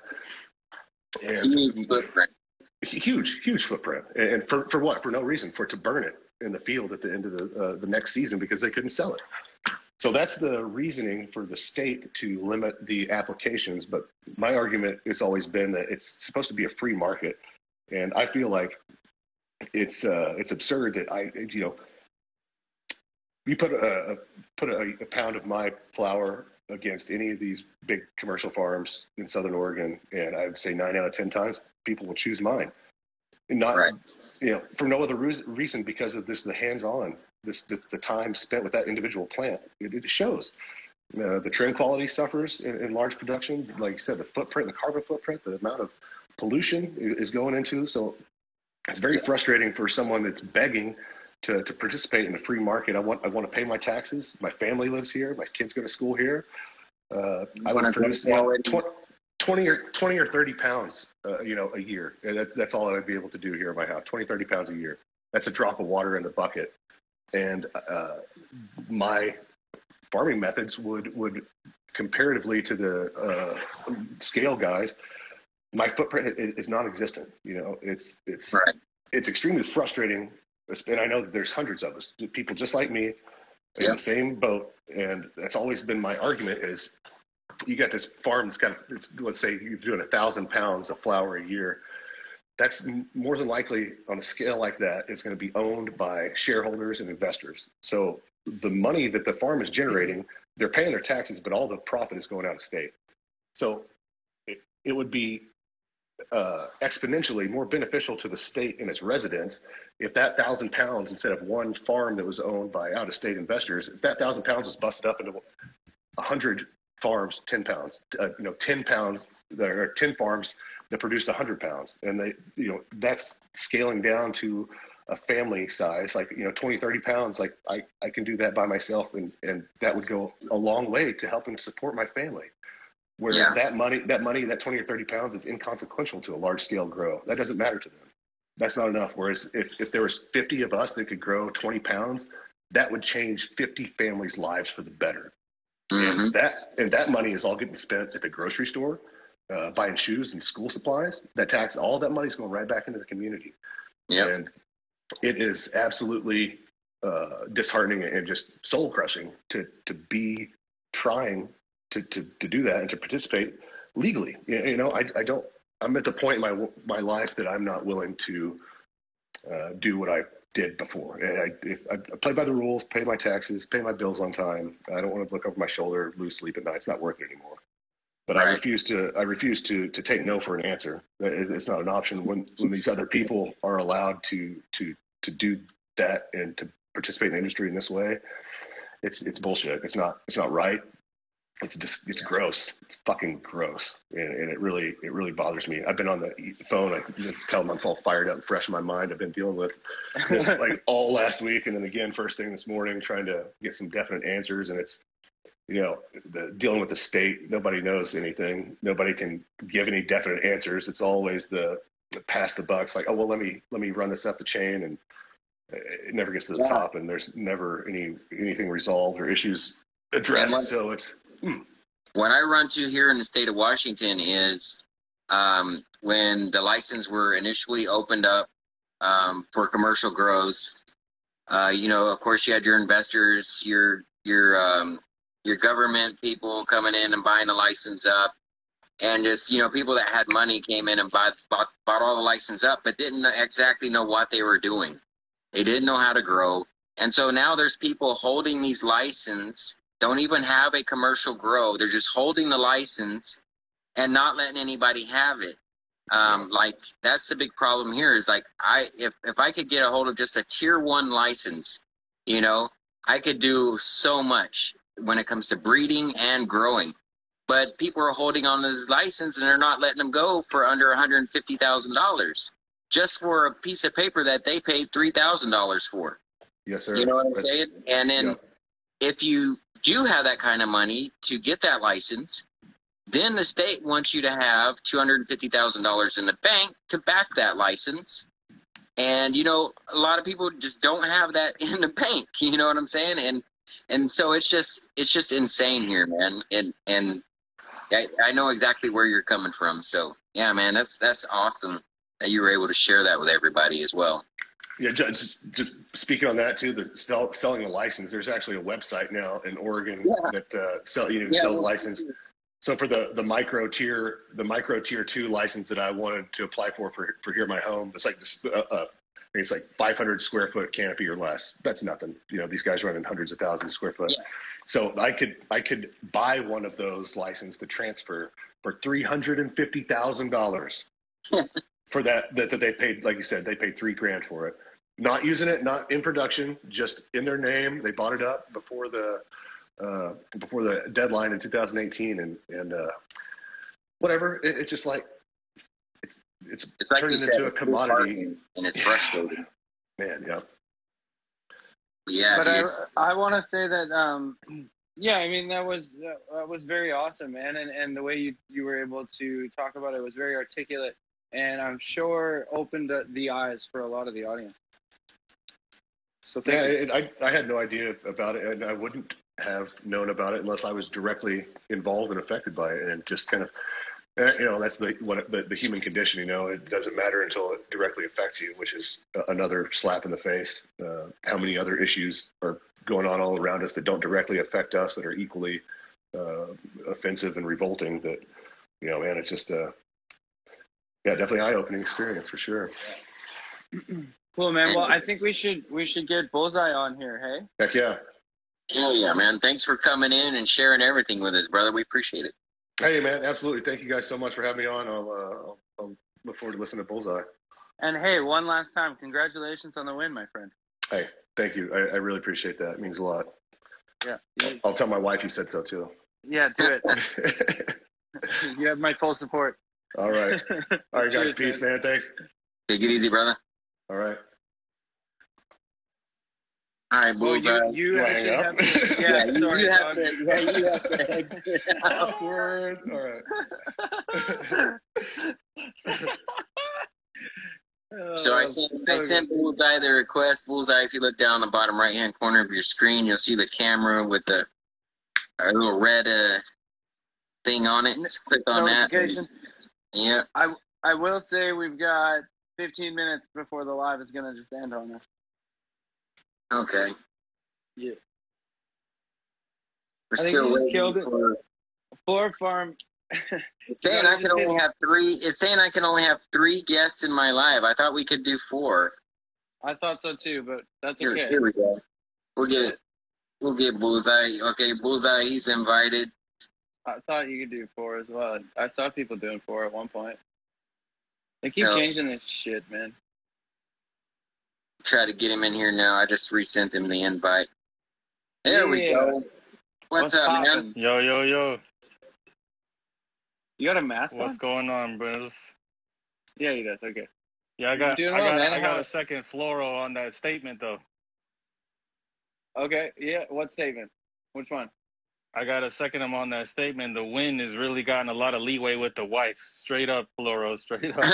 And huge footprint. Huge, huge footprint. And for, for what? For no reason. For it to burn it in the field at the end of the, uh, the next season because they couldn't sell it. So that's the reasoning for the state to limit the applications. But my argument has always been that it's supposed to be a free market, and I feel like it's uh, it's absurd that I you know you put a put a, a pound of my flour against any of these big commercial farms in Southern Oregon, and I would say nine out of ten times people will choose mine, and not right. you know for no other reason because of this the hands-on this the, the time spent with that individual plant. It, it shows. Uh, the trim quality suffers in, in, large production. Like you said, the footprint, the carbon footprint, the amount of pollution is going into. So it's very frustrating for someone that's begging to, to participate in the free market. I want I want to pay my taxes. My family lives here. My kids go to school here. Uh, I want to produce you know, 20, 20, or 20 or 30 pounds, uh, you know, a year. That, that's all I'd be able to do here in my house. 20, 30 pounds a year. That's a drop of water in the bucket. And uh, my farming methods would would comparatively to the uh, scale guys, my footprint is non-existent. You know, it's it's right. it's extremely frustrating and I know that there's hundreds of us, people just like me, in yep. the same boat. And that's always been my argument: is you got this farm that's got, it's, let's say you're doing a thousand pounds of flour a year. That's more than likely on a scale like that, it's going to be owned by shareholders and investors. So the money that the farm is generating, they're paying their taxes, but all the profit is going out of state. So it, it would be uh, exponentially more beneficial to the state and its residents if that thousand pounds instead of one farm that was owned by out of state investors if that thousand pounds was busted up into a hundred farms 10 pounds uh, you know 10 pounds there are 10 farms that produced 100 pounds and they you know that's scaling down to a family size like you know 20 30 pounds like i i can do that by myself and and that would go a long way to helping support my family where yeah. that money, that money, that 20 or 30 pounds is inconsequential to a large scale grow. That doesn't matter to them. That's not enough. Whereas if, if there was 50 of us that could grow 20 pounds, that would change 50 families' lives for the better. Mm-hmm. And that and that money is all getting spent at the grocery store, uh, buying shoes and school supplies. That tax, all that money is going right back into the community. Yeah. And it is absolutely uh, disheartening and just soul crushing to to be trying to, to, to do that and to participate legally. You know, I, I don't, I'm at the point in my, my life that I'm not willing to uh, do what I did before. I, if, I play by the rules, pay my taxes, pay my bills on time. I don't want to look over my shoulder, lose sleep at night. It's not worth it anymore. But right. I refuse to. I refuse to to take no for an answer. It's not an option when when these other people are allowed to to to do that and to participate in the industry in this way. It's it's bullshit. It's not it's not right it's just it's gross. It's fucking gross, and, and, it really it really bothers me. I've been on the phone. I tell them I'm all fired up and fresh in my mind. I've been dealing with this like all last week, and then again first thing this morning, trying to get some definite answers. And it's you know the dealing with the state. Nobody knows anything. Nobody can give any definite answers. It's always the, the pass the bucks. Like oh well, let me let me run this up the chain, and it never gets to the yeah. top, and there's never any anything resolved or issues addressed. So it's what I run to here in the state of Washington is um, when the license were initially opened up um, for commercial grows. Uh, you know, of course, you had your investors, your your um, your government people coming in and buying the license up. and just you know people that had money came in and bought bought, bought all the license up, but didn't exactly know what they were doing. They didn't know how to grow, and so now there's people holding these license, don't even have a commercial grow. They're just holding the license and not letting anybody have it. Um, like that's the big problem here is like I if if I could get a hold of just a tier one license, you know, I could do so much when it comes to breeding and growing. But people are holding on to this license and they're not letting them go for under $150,000 just for a piece of paper that they paid $3,000 for. Yes, sir. You know what I'm That's- saying? And then yeah. if you do have that kind of money to get that license, then the state wants you to have $250,000 in the bank to back that license. And you know, a lot of people just don't have that in the bank. You know what I'm saying? And and so it's just it's just insane here, man. And and I, I know exactly where you're coming from. So yeah, man, that's that's awesome that you were able to share that with everybody as well. Yeah, just, just speaking on that too, the sell, selling the license. There's actually a website now in Oregon Yeah. that uh, sell you know Yeah, sell the license. So for the the micro tier the micro tier two license that I wanted to apply for for, for here my home, it's like this. Uh, uh, I think it's like 500 square foot canopy or less. That's nothing. You know, these guys are running hundreds of thousands of square foot. Yeah. So I could I could buy one of those license to transfer for three hundred and fifty thousand dollars. for that, that that they paid, like you said, they paid three grand for it. Not using it, not in production, just in their name. They bought it up before the uh, before the deadline in 2018, and and uh, whatever. It, it's just like it's it's, It's like turning said, into a commodity. and it's frustrating. Man, yeah. Yeah, but dude. I I want to say that um yeah I mean that was that was very awesome man and and the way you you were able to talk about it was very articulate and I'm sure opened the- the eyes for a lot of the audience. So thank Yeah, you. it, I I had no idea about it, and I wouldn't have known about it unless I was directly involved and affected by it, and just kind of, eh, you know, that's the what the, the human condition. You know, it doesn't matter until it directly affects you, which is another slap in the face. Uh, how many other issues are going on all around us that don't directly affect us that are equally uh, offensive and revolting? That you know, man, it's just a yeah, definitely eye opening experience for sure. Cool man. Well, I think we should we should get Bullseye on here. Hey. Heck yeah. Hell yeah, man. Thanks for coming in and sharing everything with us, brother. We appreciate it. Hey, man, absolutely. Thank you guys so much for having me on. I'll, uh, I'll, I'll look forward to listening to Bullseye. And hey, one last time, congratulations on the win, my friend. Hey, thank you. I, I really appreciate that. It means a lot. Yeah. I'll tell my wife you said so too. yeah, do it. you have my full support. All right. All right, guys. Cheers, Peace, man. Thanks. Take it easy, brother. All right. All right, Well, bullseye. you, you actually up. have to, yeah, yeah, sorry, you have to. Yeah, you have to exit. Awkward. All right. Oh, So I sent, I sent. Bullseye the request. Bullseye, if you look down the bottom right hand corner of your screen, you'll see the camera with the a little red uh, thing on it. Just click on that. Notification. Yeah. I I will say we've got 15 minutes before the live is gonna just end on us. Okay. Yeah. We're I think still just waiting killed it. for. Floro Farm. It's saying I can only hit- have three. It's saying I can only have three guests in my live. I thought we could do four. I thought so too, but that's Here, okay. here we go. We'll get we'll get Bullseye. Okay, Bullseye, he's invited. I thought you could do four as well. I saw people doing four at one point. They keep So- changing this shit, man. Try to get him in here now. I just resent him the invite. There we Yeah. go. What's, up, man? Yo, yo, yo. You got a mask What's on? going on, brothers? Yeah, he does. Okay. Yeah, I got, I well, got, man. I got a second Floro on that statement though. Okay. Yeah. What statement? Which one? I got a second him on that statement. The win has really gotten a lot of leeway with the wife. Straight up, Floro, straight up. That's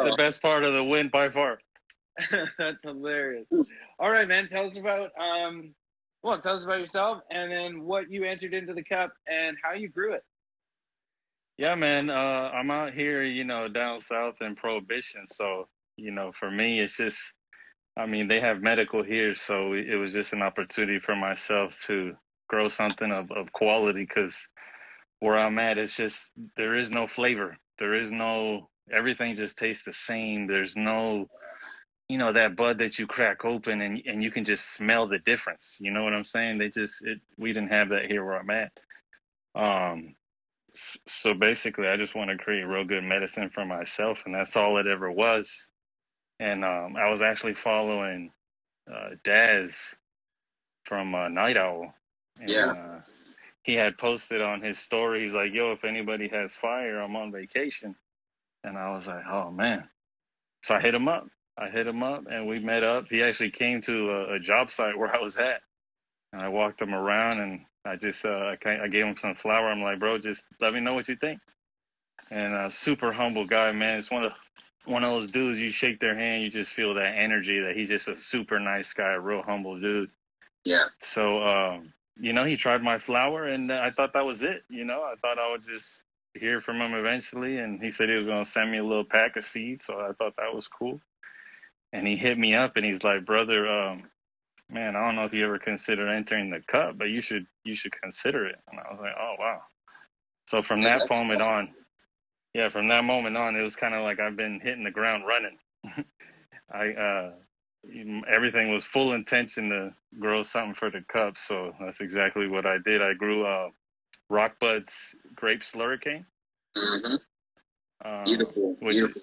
the best part of the win by far. That's hilarious. All right, man. Tell us about um. Well, tell us about yourself, and then what you entered into the cup and how you grew it. Yeah, man. Uh, I'm out here, you know, down south in Prohibition. So, you know, for me, it's just, I mean, they have medical here. So it was just an opportunity for myself to grow something of, of quality because where I'm at, it's just there is no flavor. There is no everything just tastes the same. There's no you know that bud that you crack open and and you can just smell the difference. You know what I'm saying? They just it we didn't have that here where I'm at. Um so basically I just want to create real good medicine for myself and that's all it ever was. And um I was actually following uh Daz from uh, Night Owl. And, Yeah. Uh, he had posted on his story, he's like, yo, if anybody has fire, I'm on vacation. And I was like, oh man. So I hit him up. I hit him up and we met up. He actually came to a, a job site where I was at. And I walked him around and I just, uh, I, I gave him some flour. I'm like, bro, just let me know what you think. And a super humble guy, man. It's one of one of those dudes. You shake their hand, you just feel that energy. That he's just a super nice guy, a real humble dude. Yeah. So, um, you know, he tried my flower, and I thought that was it. You know, I thought I would just hear from him eventually, and he said he was going to send me a little pack of seeds. So I thought that was cool. And he hit me up, and he's like, "Brother, um, man, I don't know if you ever considered entering the cup, but you should you should consider it." And I was like, "Oh wow." So from Yeah, that moment awesome. on, yeah, from that moment on, it was kind of like I've been hitting the ground running. I uh, everything was full intention to grow something for the cup, so that's exactly what I did. I grew uh, Rockbud's grape slurricane. hmm Uh, Beautiful. which- Beautiful.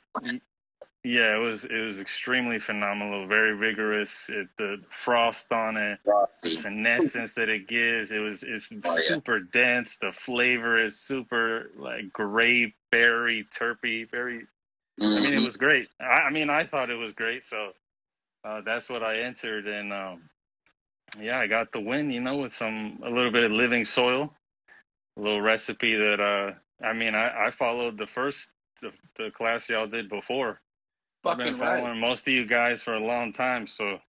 Yeah, it was it was extremely phenomenal, very vigorous. It, the frost on it, the Frosty. senescence that it gives, it was it's Oh, yeah. super dense. The flavor is super like grape, berry, terpy, very I mean, it Mhm. was great. I, I mean, I thought it was great. So uh, that's what I entered, and um, yeah, I got the win. You know, with some a little bit of living soil, a little recipe that uh, I mean, I, I followed the first the, the class y'all did before. I've been following right. most of you guys for a long time, so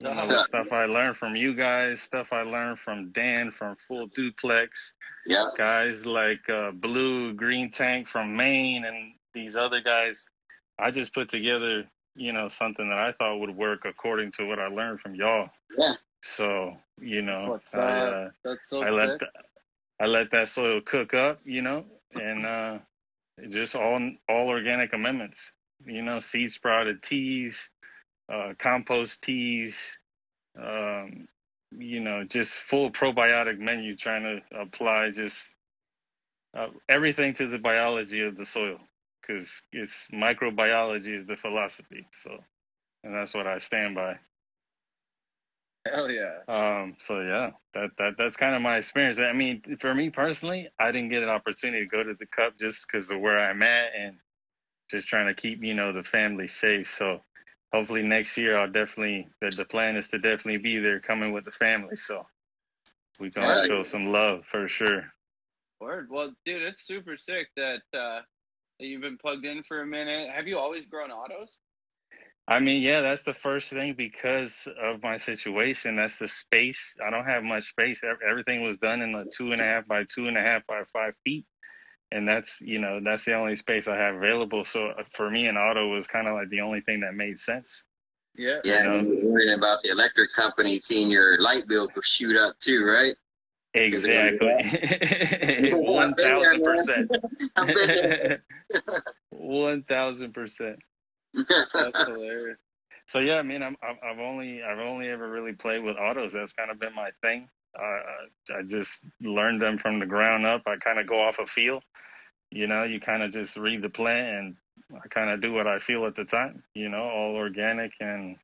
you know, stuff I learned from you guys, stuff I learned from Dan from Full Duplex, Yeah. guys like uh, Blue Green Tank from Maine and these other guys. I just put together, you know, something that I thought would work according to what I learned from y'all. Yeah. So, you That's know, what's I, uh, That's so I let sick. th- I let that soil cook up, you know, and uh, just all all organic amendments, you know, seed sprouted teas, uh, compost teas, um, you know, just full probiotic menu, trying to apply just uh, everything to the biology of the soil, because it's microbiology is the philosophy. So, and that's what I stand by. Hell yeah. Um, so yeah, that, that that's kind of my experience. I mean, for me personally, I didn't get an opportunity to go to the cup just because of where I'm at and just trying to keep, you know, the family safe. So hopefully next year I'll definitely the, the plan is to definitely be there coming with the family. So we gonna show some love for sure. Word. Well, dude, it's super sick that uh, that you've been plugged in for a minute. Have you always grown autos? I mean, yeah, that's the first thing because of my situation. That's the space. I don't have much space. Everything was done in a two and a half by two and a half by five feet. And that's, you know, that's the only space I have available. So uh, for me, an auto was kind of like the only thing that made sense. Yeah. Yeah. You know? and worrying about the electric company seeing your light bill go shoot up too, right? Exactly. 1000%. I've been there. 1000%. That's hilarious. So yeah, I mean, I'm, I've I've only I've only ever really played with autos. That's kind of been my thing. Uh, I just learned them from the ground up. I kind of go off a feel. You know, you kind of just read the plant, and I kind of do what I feel at the time. You know, all organic, and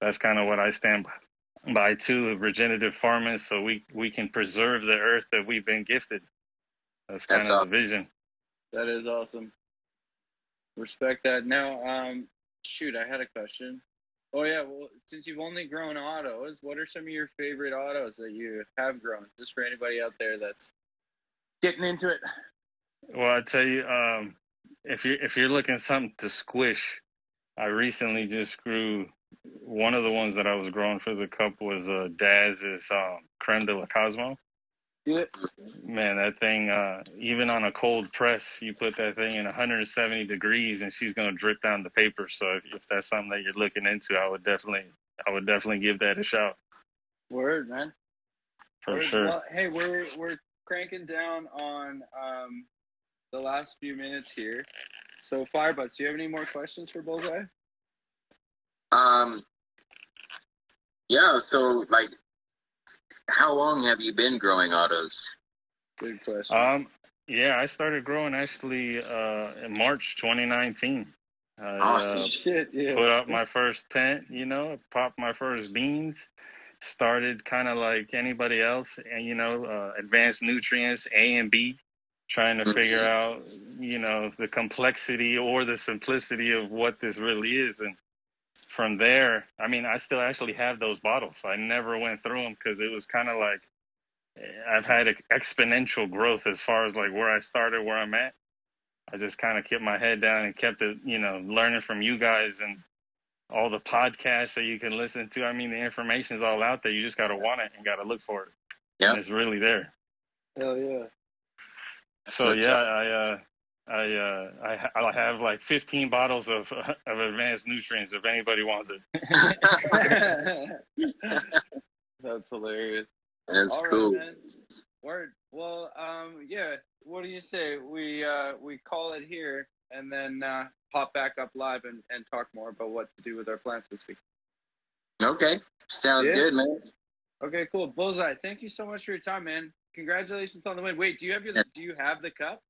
that's kind of what I stand by, by too. Regenerative farming, so we we can preserve the earth that we've been gifted. That's kind That's of awesome. the vision. That is awesome. Respect that. Now, um, shoot, I had a question. Oh yeah, well, since you've only grown autos, what are some of your favorite autos that you have grown? Just for anybody out there that's getting into it. Well, I tell you, um, if you if you're looking something to squish, I recently just grew one of the ones that I was growing for the cup was uh, Daz's um, creme de la Cosmo. Yeah. Man, that thing, uh, even on a cold press, you put that thing in 170 degrees, and she's gonna drip down the paper. So if, if that's something that you're looking into, I would definitely, I would definitely give that a shot. Word, man. For We're- sure. well, hey, we're we're cranking down on um, the last few minutes here. So, Firebudz, do you have any more questions for Bullseye? Um, yeah. So, like, how long have you been growing autos? Good question. Um, yeah, I started growing actually uh, in March 2019. I, Awesome. uh, Shit, yeah. put up my first tent, you know, popped my first beans, started kind of like anybody else, and you know, uh, advanced nutrients A and B, trying to figure out, you know, the complexity or the simplicity of what this really is, and from there, I mean, I still actually have those bottles. I never went through them because it was kind of like I've had exponential growth as far as like where I started, where I'm at. I just kind of kept my head down and kept it, you know, learning from you guys and all the podcasts that you can listen to. I mean, the information is all out there. You just got to want it and got to look for it. Yeah. And it's really there. Hell yeah. So what's yeah, up. I uh, I uh, I, I have like 15 bottles of of advanced nutrients if anybody wants it. That's hilarious. That's All right, cool. man. Word. Well, um, yeah. What do you say? We uh, we call it here, and then uh, pop back up live and, and talk more about what to do with our plants this week. Okay. Sounds Yeah. good, man. Okay, cool. Bullseye. Thank you so much for your time, man. Congratulations on the win. Wait, do you have your do you have the cup?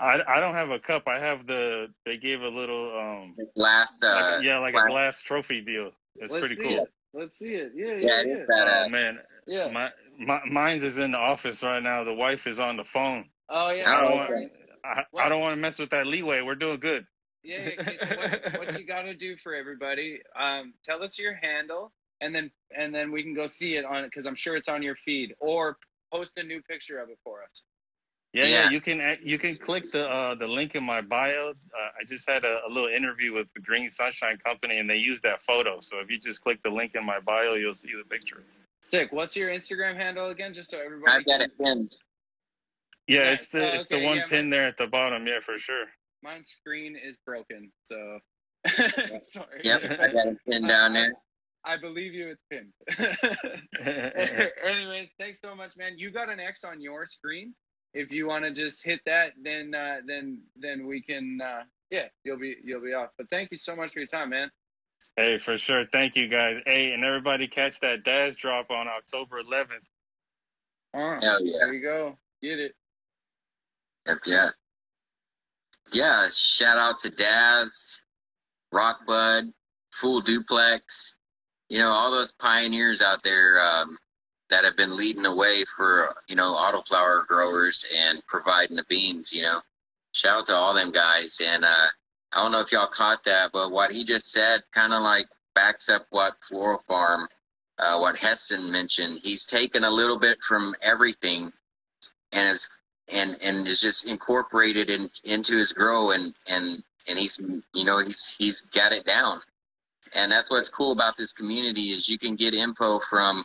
I, I don't have a cup. I have the they gave a little um Last, uh, like, yeah like glass- a glass trophy deal. It's Let's pretty cool. It. Let's see it. Yeah, yeah, yeah, it yeah. badass. Oh man, Yeah. my, my mine's is in the office right now. The wife is on the phone. Oh yeah. I don't want- worries. I, Well- I don't want to mess with that leeway. We're doing good. Yeah, yeah, so what, what you got to do for everybody? Um, tell us your handle, and then and then we can go see it on it because I'm sure it's on your feed, or post a new picture of it for us. Yeah, yeah, Yeah. you can you can click the uh, the link in my bio. Uh, I just had a, a little interview with the Green Sunshine Company, and they used that photo. So if you just click the link in my bio, you'll see the picture. Sick. What's your Instagram handle again, just so everybody? I've got it pinned. Yeah, Nice. it's the Oh, it's okay, the one yeah, pin there at the bottom. Yeah, for sure. My screen is broken, so sorry. Yep, I got it pinned down there. I believe you. It's pinned. Anyways, thanks so much, man. You got an X on your screen. If you want to just hit that, then uh, then then we can. Uh, yeah, you'll be you'll be off. But thank you so much for your time, man. hey, for sure. Thank you guys. Hey, and everybody catch that Daz drop on October 11th. Uh, Hell yeah. There you go. Get it. Yep, yeah. Yeah, shout out to Daz, Rockbud, Full Duplex, you know, all those pioneers out there um, that have been leading the way for, you know, autoflower growers and providing the beans, you know. Shout out to all them guys. And uh, I don't know if y'all caught that, but what he just said kind of like backs up what Floro Farm, uh, what Heston mentioned. He's taken a little bit from everything and is and and is just incorporated in, into his grow and and and he's you know he's he's got it down and that's what's cool about this community is you can get info from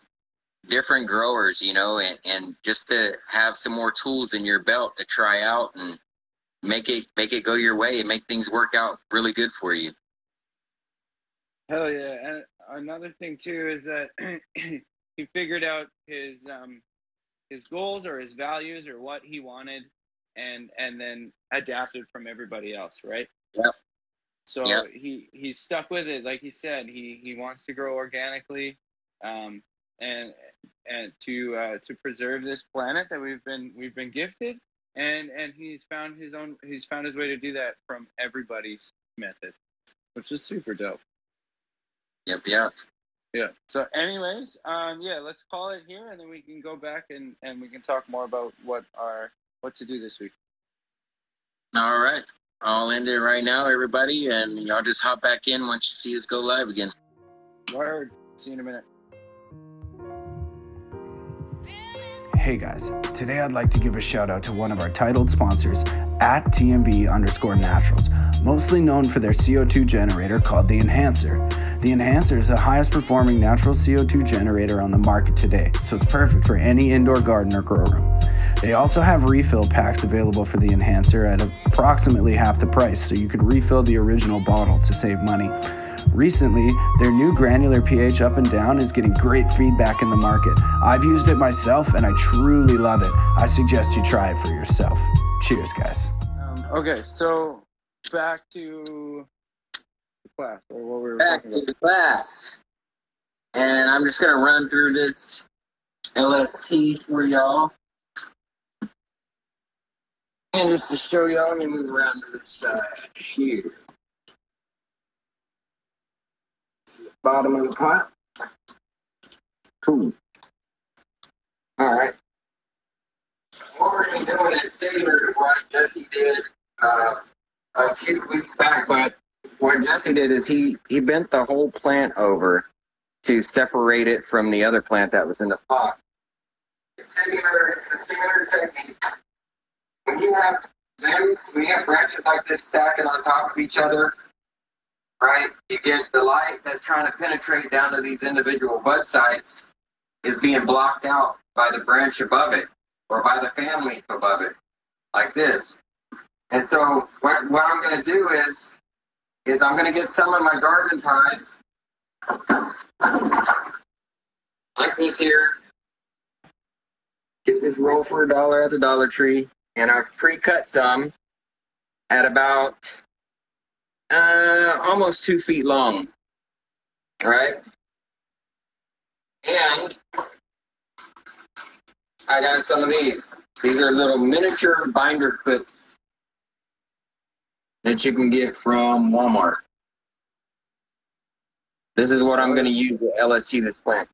different growers you know and and just to have some more tools in your belt to try out and make it make it go your way and make things work out really good for you Hell yeah! And another thing too is that he figured out his um his goals or his values or what he wanted, and and then adapted from everybody else, right? Yep. So Yep. he he's stuck with it, like he said. He he wants to grow organically, um, and and to uh, to preserve this planet that we've been we've been gifted, and and he's found his own he's found his way to do that from everybody's method, which is super dope. yep yep Yeah. So, anyways, um, yeah, let's call it here, and then we can go back and and we can talk more about what our what to do this week. all right i'll end it right now everybody and y'all just hop back in once you see us go live again Word. See you in a minute. Hey guys, today I'd like to give a shout out to one of our titled sponsors at TNB underscore naturals, mostly known for their CO2 generator called the Enhancer. The Enhancer is the highest performing natural CO2 generator on the market today, so it's perfect for any indoor garden or grow room. They also have refill packs available for the Enhancer at approximately half the price, so you can refill the original bottle to save money. Recently, their new granular pH up and down is getting great feedback in the market. I've used it myself and I truly love it. I suggest you try it for yourself. Cheers, guys. Um, okay, so back to the class or what we were Back to about. the class. And I'm just going to run through this LST for y'all. And just to show y'all, let me move around to the side here. This is the bottom of the pot. Cool. All right. What we're going to be doing is similar to what Jesse did uh, a few weeks back, but what Jesse did is he, he bent the whole plant over to separate it from the other plant that was in the pot. It's similar, it's a similar technique. When you have limbs, when you have branches like this stacking on top of each other, right, you get the light that's trying to penetrate down to these individual bud sites is being blocked out by the branch above it or by the family above it, like this. And so what, what I'm going to do is, is I'm going to get some of my garden ties, like this here. Get this roll for a dollar at the Dollar Tree, and I've pre-cut some at about uh, almost two feet long. All right, and I got some of these. These are little miniature binder clips that you can get from Walmart. This is what I'm going to use to LST this plant.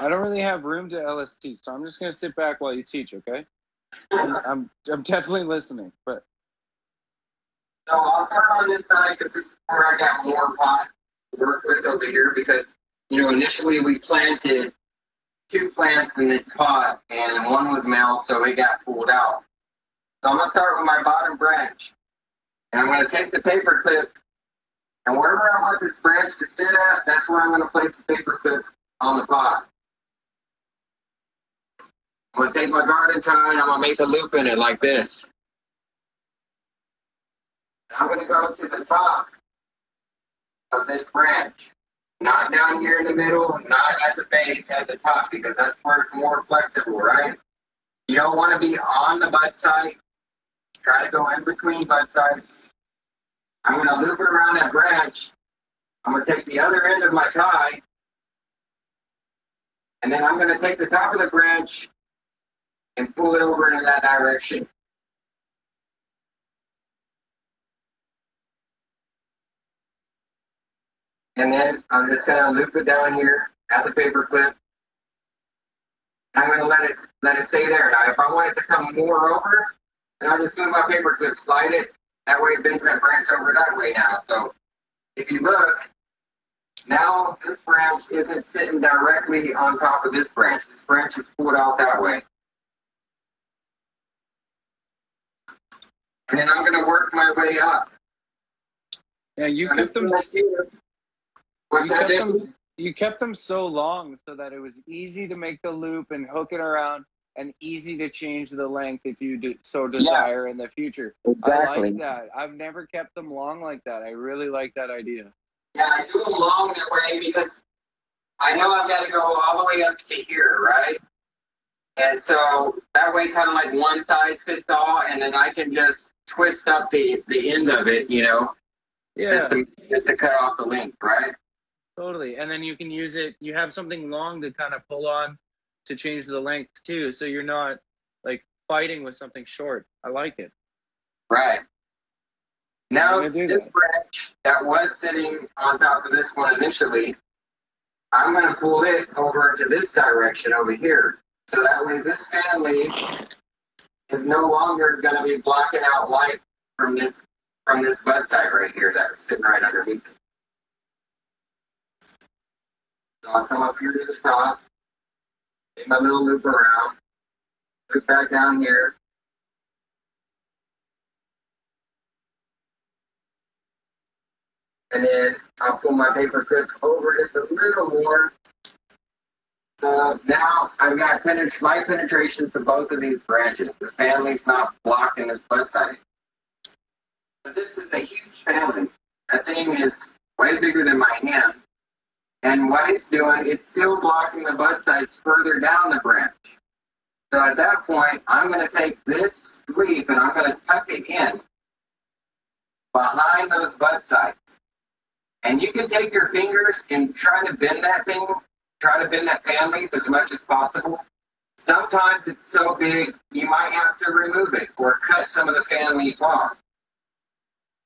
I don't really have room to LST, so I'm just gonna sit back while you teach, okay? I'm, I'm definitely listening, but So I'll start on this side because this is where I got more pot to work with over here because, you know, initially we planted two plants in this pot and one was male, so it got pulled out. So I'm going to start with my bottom branch. And I'm going to take the paper clip and wherever I want this branch to sit at, that's where I'm going to place the paper clip on the pot. I'm going to take my garden tie and I'm going to make a loop in it like this. I'm going to go to the top of this branch. Not down here in the middle, not at the base, at the top, because that's where it's more flexible, right? You don't want to be on the bud site. Try to go in between bud sites. I'm going to loop it around that branch. I'm going to take the other end of my tie, and then I'm going to take the top of the branch and pull it over in that direction. And then I'm just gonna loop it down here at the paper clip. I'm gonna let it let it stay there. Now, if I want it to come more over, then I'll just move my paper clip, slide it. That way, it bends that branch over that way now. So, if you look, now this branch isn't sitting directly on top of this branch. This branch is pulled out that way. And then I'm gonna work my way up. yeah, you kept them What's you that? kept them you kept them so long so that it was easy to make the loop and hook it around and easy to change the length if you do, so desire in the future. Exactly. I like that. I've never kept them long like that. I really like that idea. Yeah, I do them long that way because I know I've got to go all the way up to here, right? And so that way, kind of like one size fits all, and then I can just twist up the the end of it, you know, Yeah, just to just to cut off the length, right? Totally. And then you can use it. You have something long to kind of pull on to change the length too, so you're not like fighting with something short. I like it. Right. Now, I'm gonna do this that. branch that was sitting on top of this one initially, I'm going to pull it over to this direction over here. So that way, this family is no longer going to be blocking out light from this from this bud site right here that's sitting right underneath it. So I'll come up here to the top, make my little loop around, loop back down here, and then I'll pull my paper clip over just a little more. So now I've got penet- light penetration to both of these branches. This family's not blocking this bud site. But this is a huge family. That thing is way bigger than my hand. And what it's doing, it's still blocking the bud size further down the branch. So at that point, I'm going to take this leaf and I'm going to tuck it in behind those bud sides. And you can take your fingers and try to bend that thing, try to bend that fan leaf as much as possible. Sometimes it's so big, you might have to remove it or cut some of the fan leaf off,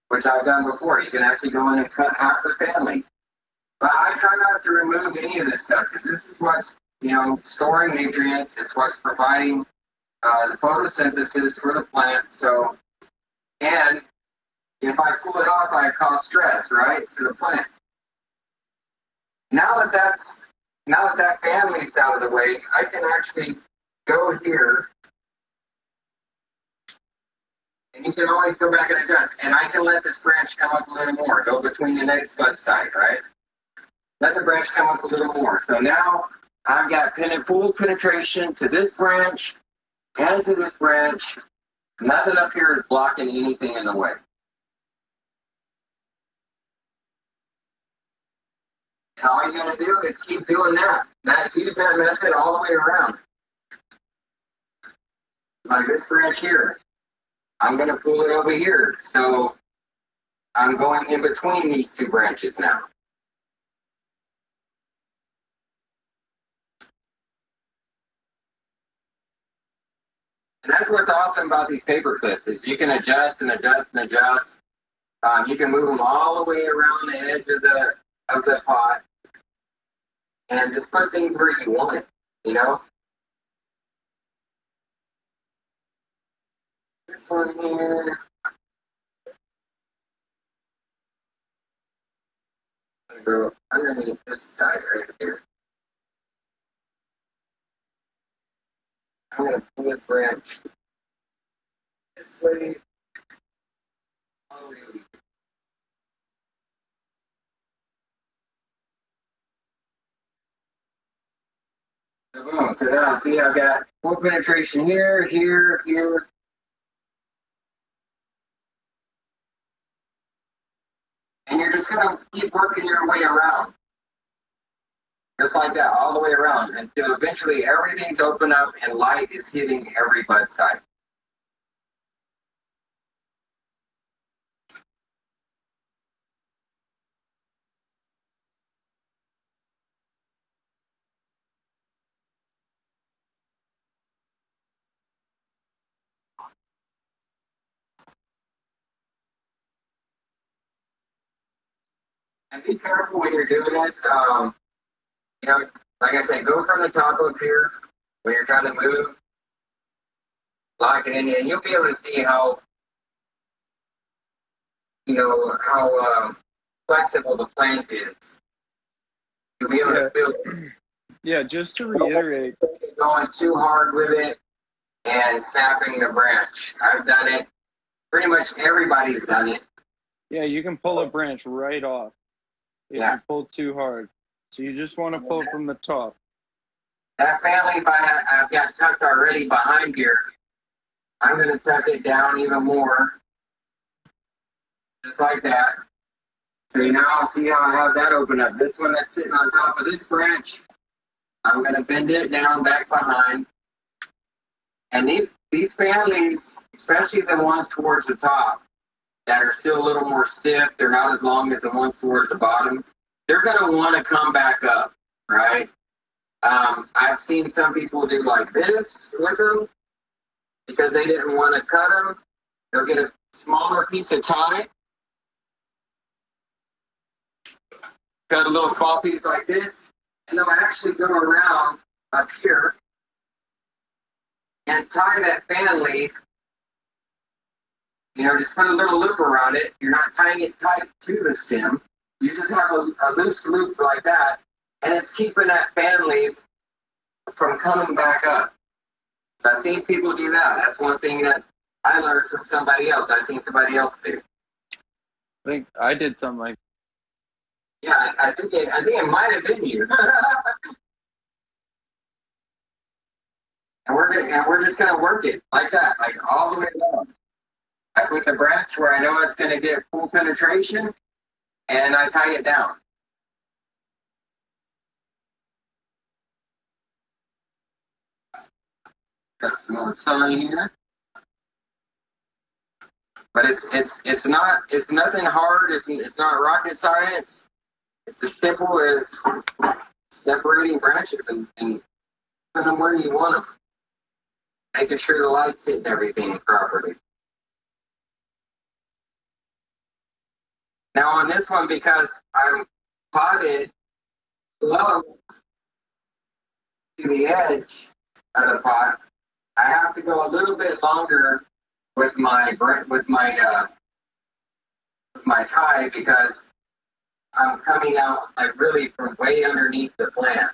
which I've done before. You can actually go in and cut half the fan leaf. But I try not to remove any of this stuff because this is what's, you know, storing nutrients. It's what's providing uh, the photosynthesis for the plant. So, and if I pull it off, I cause stress, right, to the plant. Now that that's now that that leaf's out of the way, I can actually go here, and you can always go back and adjust. And I can let this branch come up a little more, go between the next bud side, right? Let the branch come up a little more. So now I've got full penetration to this branch and to this branch. Nothing up here is blocking anything in the way. All you're going to do is keep doing that. That use that method all the way around. Like this branch here. I'm gonna pull it over here. So I'm going in between these two branches now. And that's what's awesome about these paper clips is you can adjust and adjust and adjust. Um, you can move them all the way around the edge of the of the pot and just put things where you want it, you know? This one here. Go underneath this side right here. I'm to pull this branch this way. Oh, So boom. So now see I've got full penetration here, here, here. And you're just gonna keep working your way around. Just like that, all the way around until eventually everything's open up and light is hitting every bud side. And be careful when you're doing this. Um, you know, like I said, go from the top up here when you're trying to move, lock it in, and you'll be able to see how, you know, how um, flexible the plant is. You'll be able yeah. to feel. Yeah, just to reiterate, going too hard with it and snapping the branch. I've done it. Pretty much everybody's done it. Yeah, you can pull a branch right off if Yeah. you pull too hard. So you just want to pull from the top. That family I, I've got tucked already behind here. I'm going to tuck it down even more. Just like that. So now I'll see how I have that open up. This one that's sitting on top of this branch, I'm going to bend it down back behind. And these, these families, especially the ones towards the top, that are still a little more stiff, they're not as long as the ones towards the bottom, they're going to want to come back up, right? Um, I've seen some people do like this with them because they didn't want to cut them. They'll get a smaller piece of tie, cut a little small piece like this, and they'll actually go around up here and tie that fan leaf. You know, just put a little loop around it. You're not tying it tight to the stem. You just have a, a loose loop like that, and it's keeping that fan leaf from coming back up. So I've seen people do that. That's one thing that I learned from somebody else. I've seen somebody else do. I think I did something like Yeah, I, I think it, I think it might have been you. and we're gonna, and we're just gonna work it like that, like all the way down. Like with the branch where I know it's gonna get full penetration, and I tie it down. Got some more tie here. But it's it's it's not it's nothing hard. It's it's not rocket science. It's as simple as separating branches and, and putting them where you want them, making sure the lights hit everything properly. Now on this one, because I'm potted close to the edge of the pot, I have to go a little bit longer with my with my uh, with my tie because I'm coming out like really from way underneath the plant.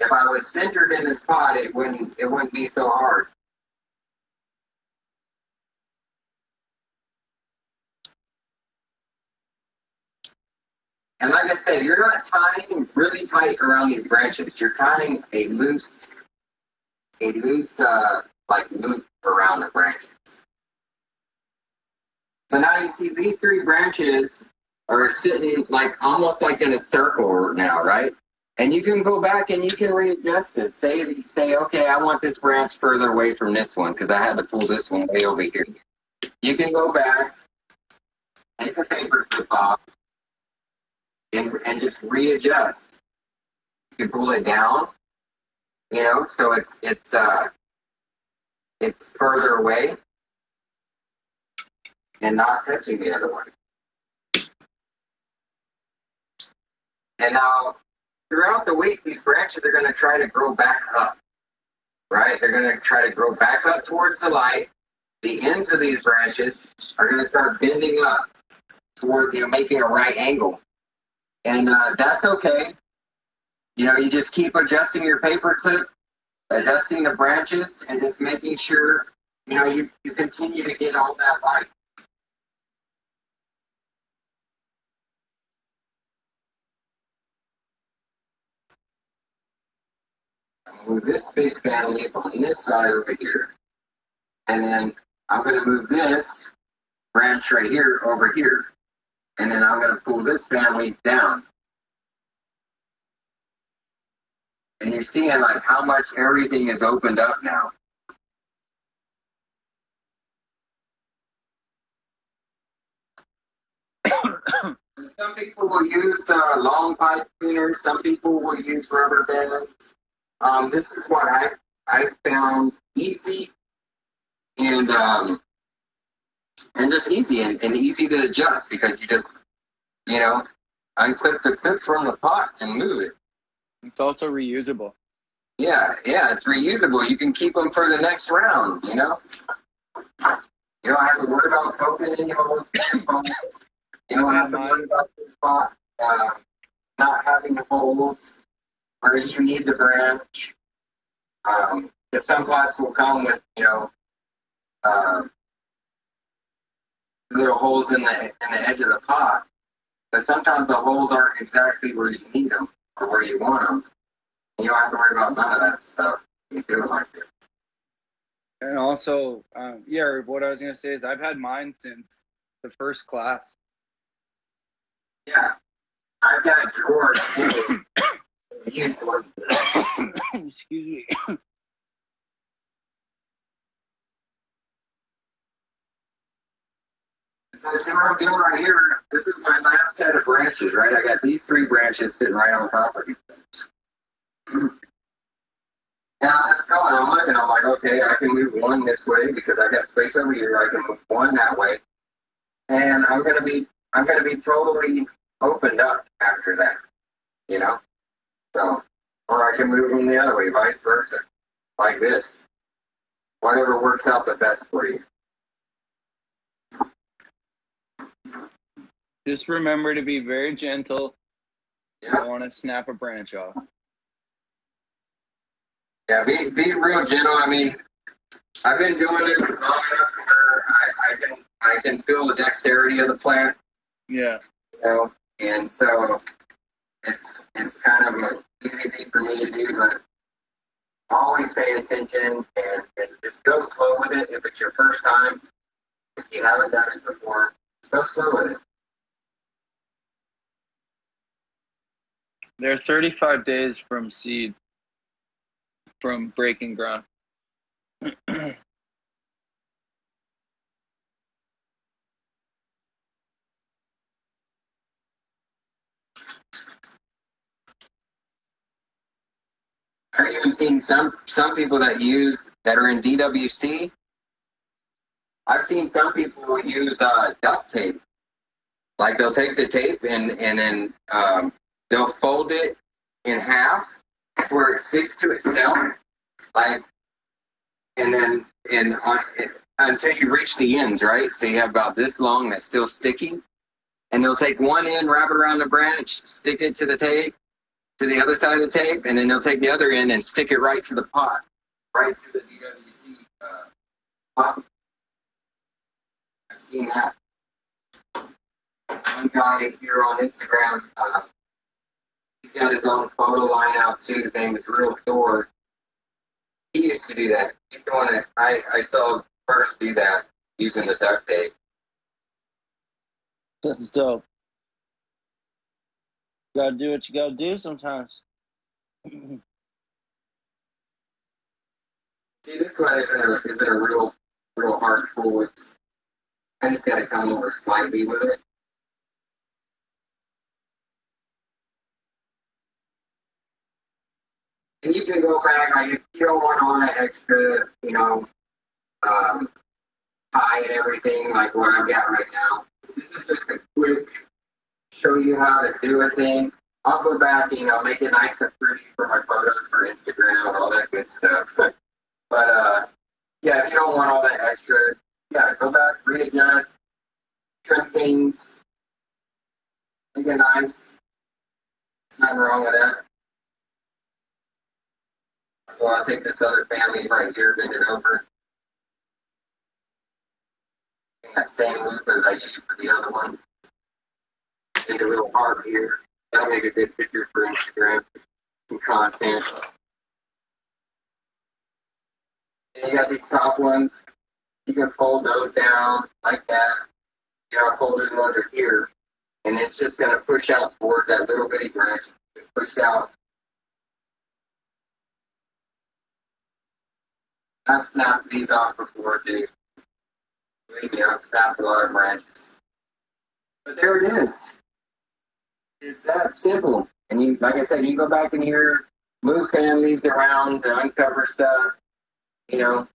If I was centered in the spot, it wouldn't it wouldn't be so hard. And like I said, you're not tying really tight around these branches. You're tying a loose, a loose, uh, like loop around the branches. So now you see these three branches are sitting like almost like in a circle now, right? And you can go back and you can readjust it. Say, say, okay, I want this branch further away from this one because I had to pull this one way over here. You can go back, take the paper clip off, and, and just readjust. You pull it down, you know, so it's it's uh it's further away and not touching the other one. And now, throughout the week, these branches are to try to grow back up, right? They're to try to grow back up towards the light. The ends of these branches are to start bending up towards, you know, making a right angle. And uh, that's okay. You know, you just keep adjusting your paper clip, adjusting the branches, and just making sure, you know, you, you continue to get all that light. move this big family on this side over here. And then I'm going to move this branch right here over here. And then I'm going to pull this family down. And you're seeing like how much everything is opened up now. some people will use uh, long pipe cleaners. Some people will use rubber bands. Um, this is what I I found easy and um, and just easy and, and easy to adjust because you just you know unclip the clip from the pot and move it. It's also reusable. Yeah, yeah, it's reusable. You can keep them for the next round. You know, you don't have to worry about opening any holes. You don't have to worry about the pot uh, not having holes or you need the branch. Um, some pots will come with, you know, uh, little holes in the in the edge of the pot, but sometimes the holes aren't exactly where you need them or where you want them. You don't have to worry about none of that stuff. You do it like this. And also, um, yeah, what I was gonna say is I've had mine since the first class. Yeah, I've got drawers Excuse me. So see what I'm doing right here. This is my last set of branches, right? I got these three branches sitting right on top of these things. Now I'm just going, I'm looking, I'm like, okay, I can move one this way because I got space over here. I can move one that way. And I'm gonna be I'm gonna be totally opened up after that. You know? So, or I can move them the other way, vice versa, like this. Whatever works out the best for you. Just remember to be very gentle. Yeah. You don't want to snap a branch off. Yeah, be be real gentle. I mean, I've been doing this long enough where I, I can I can feel the dexterity of the plant. Yeah. You know, and so it's it's kind of an easy thing for me to do, but always pay attention and, and just go slow with it. If it's your first time, if you haven't done it before, go slow with it. They're 35 days from seed, from breaking ground. I've even seen some some people that use that are in DWC. I've seen some people use uh, duct tape. Like they'll take the tape and and then um, they'll fold it in half where it sticks to itself, like, and then and on, until you reach the ends, right? So you have about this long that's still sticky, and they'll take one end, wrap it around the branch, stick it to the tape, to the other side of the tape, and then they'll take the other end and stick it right to the pot, right to the DWC uh, pot. I've seen that. One guy here on Instagram, uh, got his own photo line out too. His name is Real Thor. He used to do that. He's the one that I, I saw first do that using the duct tape. That's dope. Gotta do what you gotta do sometimes. See, this one isn't a, isn't a real, real hard pull. It's, I just got to come over slightly with it. And you can go back, like, if you don't want all that extra, you know, um, tie and everything, like what I've got right now. This is just a quick show you how to do a thing. I'll go back, you know, make it nice and pretty for my photos for Instagram and all that good stuff. But, but uh, yeah, if you don't want all that extra, yeah, go back, readjust, trim things, make it nice. There's nothing wrong with that. I'll take this other family right here, bend it over. That same loop as I used for the other one. Make a little heart here. That'll make a good picture for Instagram. Some content. And you got these top ones. You can fold those down like that. You know, folded ones are here. And it's just going to push out towards that little bitty branch. Push out. I've snapped these off before too. Believe me, I've snapped a lot of branches. But there it is. It's that simple. And you, like I said, you go back in here, move leaves around to uncover stuff, you know,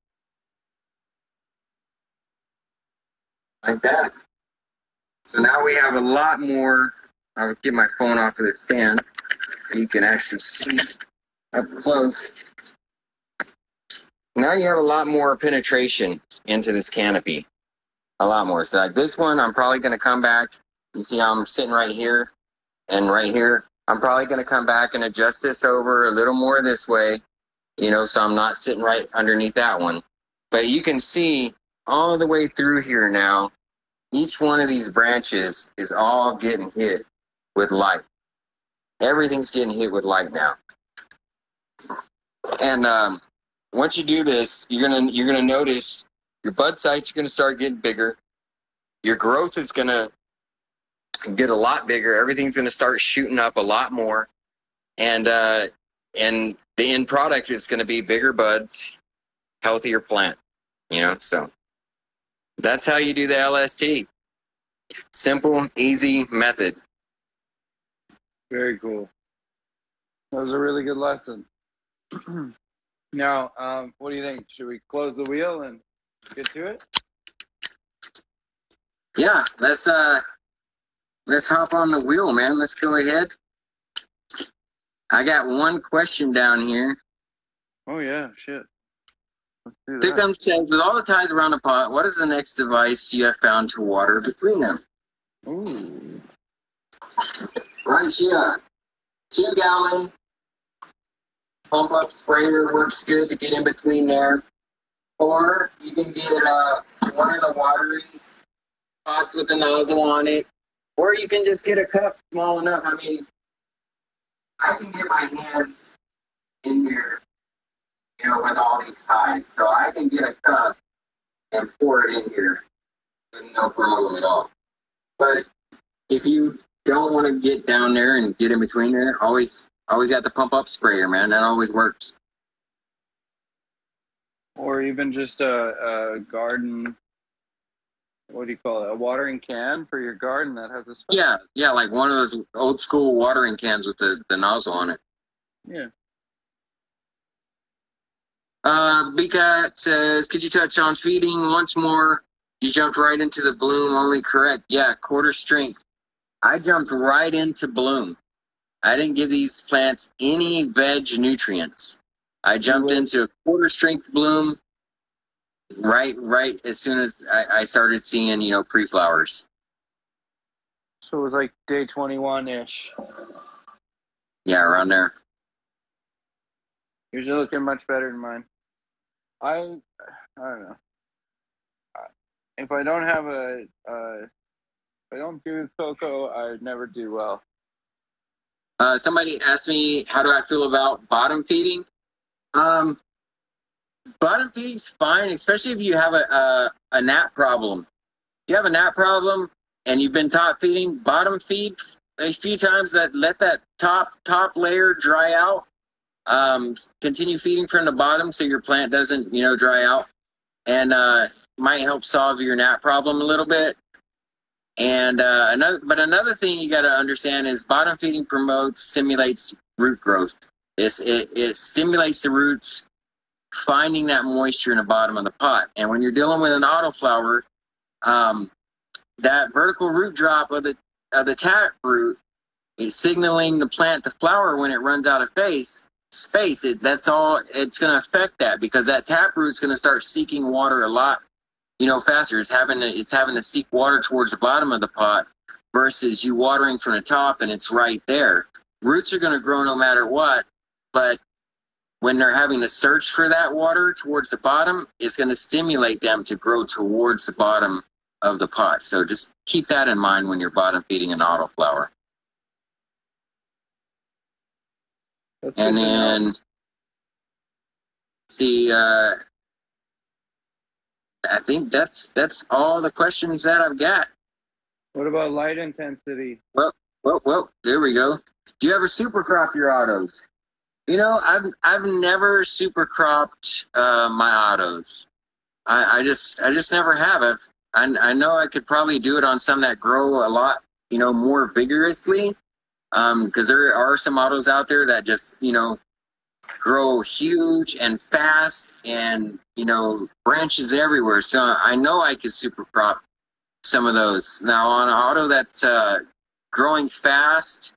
like that. So now we have a lot more. I'll get my phone off of the stand so you can actually see up close. Now you have a lot more penetration into this canopy. A lot more. So like this one, I'm probably going to come back. You see I'm sitting right here and right here. I'm probably going to come back and adjust this over a little more this way, you know, so I'm not sitting right underneath that one. But you can see all the way through here now, each one of these branches is all getting hit with light. Everything's getting hit with light now. And um, once you do this, you're gonna you're gonna notice your bud sites are gonna start getting bigger. Your growth is gonna get a lot bigger. Everything's gonna start shooting up a lot more, and uh, and the end product is gonna be bigger buds, healthier plant. You know, so that's how you do the LST. Simple, easy method. Very cool. That was a really good lesson. now, um, what do you think? Should we close the wheel and get to it? Yeah, let's uh let's hop on the wheel, man. Let's go ahead. I got one question down here. Oh yeah, shit. Let's do Pick that. up says, with all the ties around the pot, what is the next device you have found to water between them? Ooh. Right here. Two gallon pump up sprayer works good to get in between there. Or you can get uh, one of the watering pots with the nozzle on it. Or you can just get a cup small enough. I mean, I can get my hands in here, you know, with all these ties. So I can get a cup and pour it in here with no problem at all. But if you don't want to get down there and get in between there, always always got the pump up sprayer, man. That always works. Or even just a, a garden. What do you call it? A watering can for your garden that has a. Spout. Yeah, yeah, like one of those old school watering cans with the, the nozzle on it. Yeah. Uh, Bika says, could you touch on feeding once more? You jumped right into the bloom only correct. Yeah, quarter strength. I jumped right into bloom. I didn't give these plants any veg nutrients. I jumped into a quarter strength bloom right right as soon as I, I started seeing, you know, pre flowers. So it was like day 21 ish. Yeah, around there. Yours are looking much better than mine. I I don't know. If I don't have a, uh, if I don't do cocoa, I never do well. Uh, somebody asked me, how do I feel about bottom feeding? Um, bottom feeding's fine, especially if you have a, a, a gnat problem. You have a gnat problem and you've been top feeding, bottom feed a few times that let that top top layer dry out. Um, continue feeding from the bottom so your plant doesn't, you know, dry out, and uh, might help solve your gnat problem a little bit. And uh, another, but another thing you got to understand is bottom feeding promotes, stimulates root growth. It's, it, it stimulates the roots finding that moisture in the bottom of the pot. And when you're dealing with an autoflower, um, that vertical root drop of the of the tap root is signaling the plant to flower when it runs out of face space. It, that's all. It's going to affect that because that tap root's going to start seeking water a lot, you know, faster. It's having to, it's having to seek water towards the bottom of the pot versus you watering from the top and it's right there. Roots are going to grow no matter what, but when they're having to search for that water towards the bottom, it's going to stimulate them to grow towards the bottom of the pot. So just keep that in mind when you're bottom feeding an autoflower. That's And good to know. then see, uh, I think that's that's all the questions that I've got. What about light intensity? Well, well, well. there we go. Do you ever super crop your autos? You know, I've I've never super cropped uh, my autos. I, I just I just never have. I've, I I know I could probably do it on some that grow a lot, you know, more vigorously. Um, because there are some autos out there that just you know grow huge and fast, and you know branches everywhere. So I know I could super crop some of those. Now on auto that's uh, growing fast,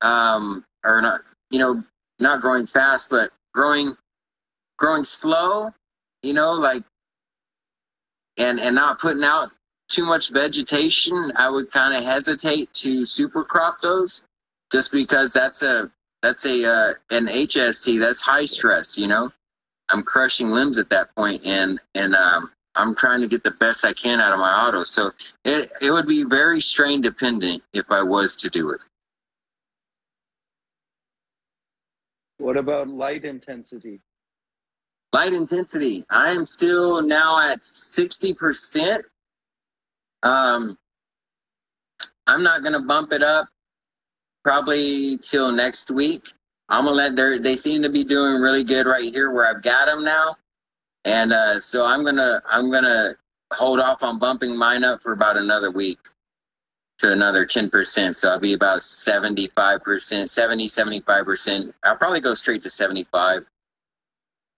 um, or not, you know, not growing fast, but growing, growing slow, you know, like, and and not putting out too much vegetation. I would kind of hesitate to super crop those, just because that's a that's a uh, an HST. That's high stress, you know. I'm crushing limbs at that point, and and um, I'm trying to get the best I can out of my auto. So it it would be very strain dependent if I was to do it. What about light intensity? Light intensity. I am still now at sixty percent. Um, I'm not gonna bump it up probably till next week. I'm gonna let. They seem to be doing really good right here where I've got them now, and uh, so I'm gonna I'm gonna hold off on bumping mine up for about another week to another 10%. So I'll be about 75%, 70, 75%. I'll probably go straight to 75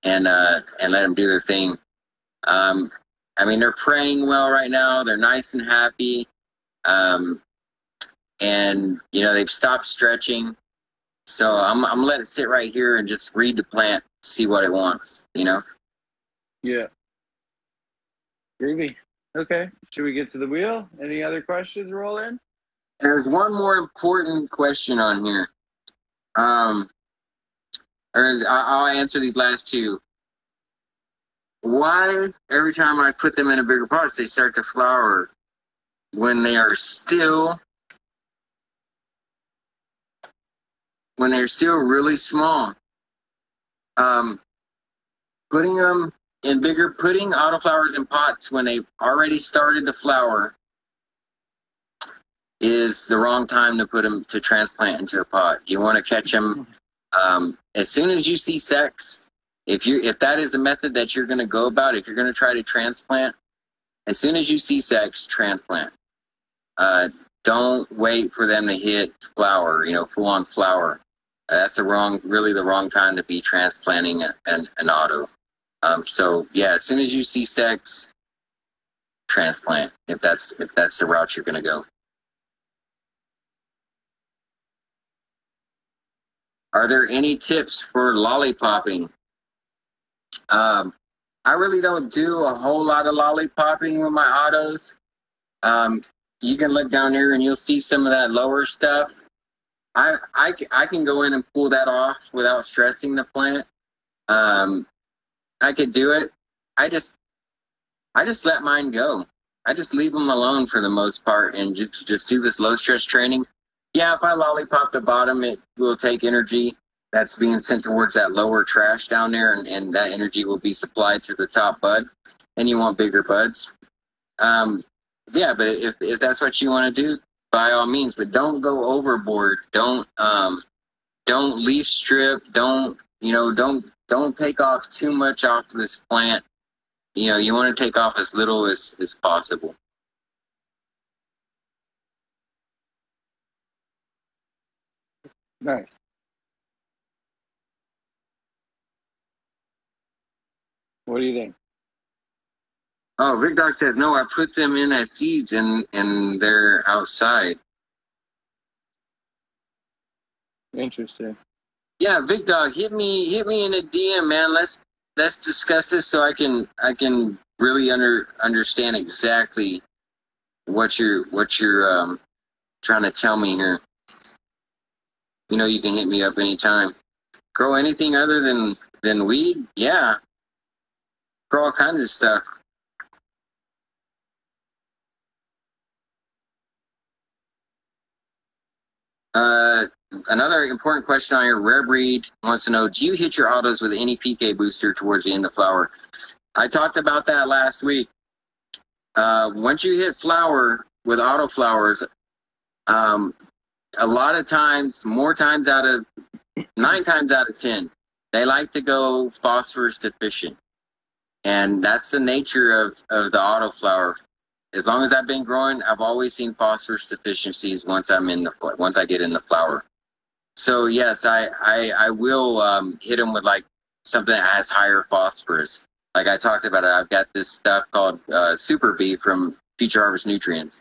and, uh, and let them do their thing. Um, I mean, they're praying well right now. They're nice and happy. Um, and, you know, they've stopped stretching. So I'm, I'm gonna let it sit right here and just read the plant, see what it wants, you know? Yeah. Groovy. Okay. Should we get to the wheel? Any other questions roll in? There's one more important question on here. Um, or I'll answer these last two. Why every time I put them in a bigger pot, they start to flower when they are still when they're still really small? Um, putting them in bigger, putting autoflowers in pots when they've already started to flower is the wrong time to put them to transplant into a pot. You want to catch them um, as soon as you see sex. If you if that is the method that you're going to go about, if you're going to try to transplant, as soon as you see sex, transplant. Uh, don't wait for them to hit flower, you know, full on flower. That's the wrong, really the wrong time to be transplanting an, an auto. Um, so yeah, as soon as you see sex, transplant if that's if that's the route you're going to go. Are there any tips for lollipopping? Um, I really don't do a whole lot of lollipopping with my autos. Um, you can look down here and you'll see some of that lower stuff. I, I, I can go in and pull that off without stressing the plant. Um, I could do it. I just I just let mine go. I just leave them alone for the most part and just, just do this low stress training. Yeah, if I lollipop the bottom, it will take energy that's being sent towards that lower trash down there, and, and that energy will be supplied to the top bud. And you want bigger buds. Um, yeah, but if if that's what you want to do, by all means, but don't go overboard. Don't um, don't leaf strip. Don't you know? Don't don't take off too much off this plant. You know, you want to take off as little as, as possible. Nice. What do you think? Oh, Rick Dog says no. I put them in as seeds and and they're outside. Interesting. Yeah, Vic Dog, hit me hit me in a DM, man. Let's let's discuss this so I can I can really under understand exactly what you're what you're um trying to tell me here. You know you can hit me up anytime. Grow anything other than than weed? Yeah. Grow all kinds of stuff. Uh, another important question on your rare breed wants to know: Do you hit your autos with any PK booster towards the end of flower? I talked about that last week. Uh, once you hit flower with auto flowers, um, a lot of times, more times out of nine times out of ten, they like to go phosphorus deficient, and that's the nature of of the auto flower as long as I've been growing, I've always seen phosphorus deficiencies once I'm in the once I get in the flower. So yes, I I, I will um, hit them with like something that has higher phosphorus. Like I talked about it, I've got this stuff called uh, Super B from Future Harvest Nutrients,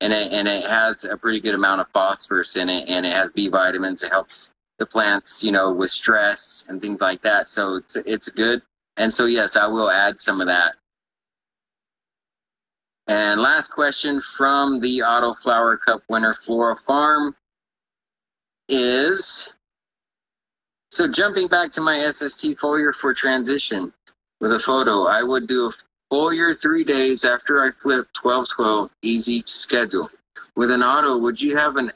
and it and it has a pretty good amount of phosphorus in it, and it has B vitamins. It helps the plants, you know, with stress and things like that. So it's it's good. And so yes, I will add some of that and last question from the Auto Flower Cup winner, Floro Farm, is so jumping back to my SST foliar for transition with a photo, I would do a foliar three days after I flip 1212, easy to schedule. With an auto, would you have an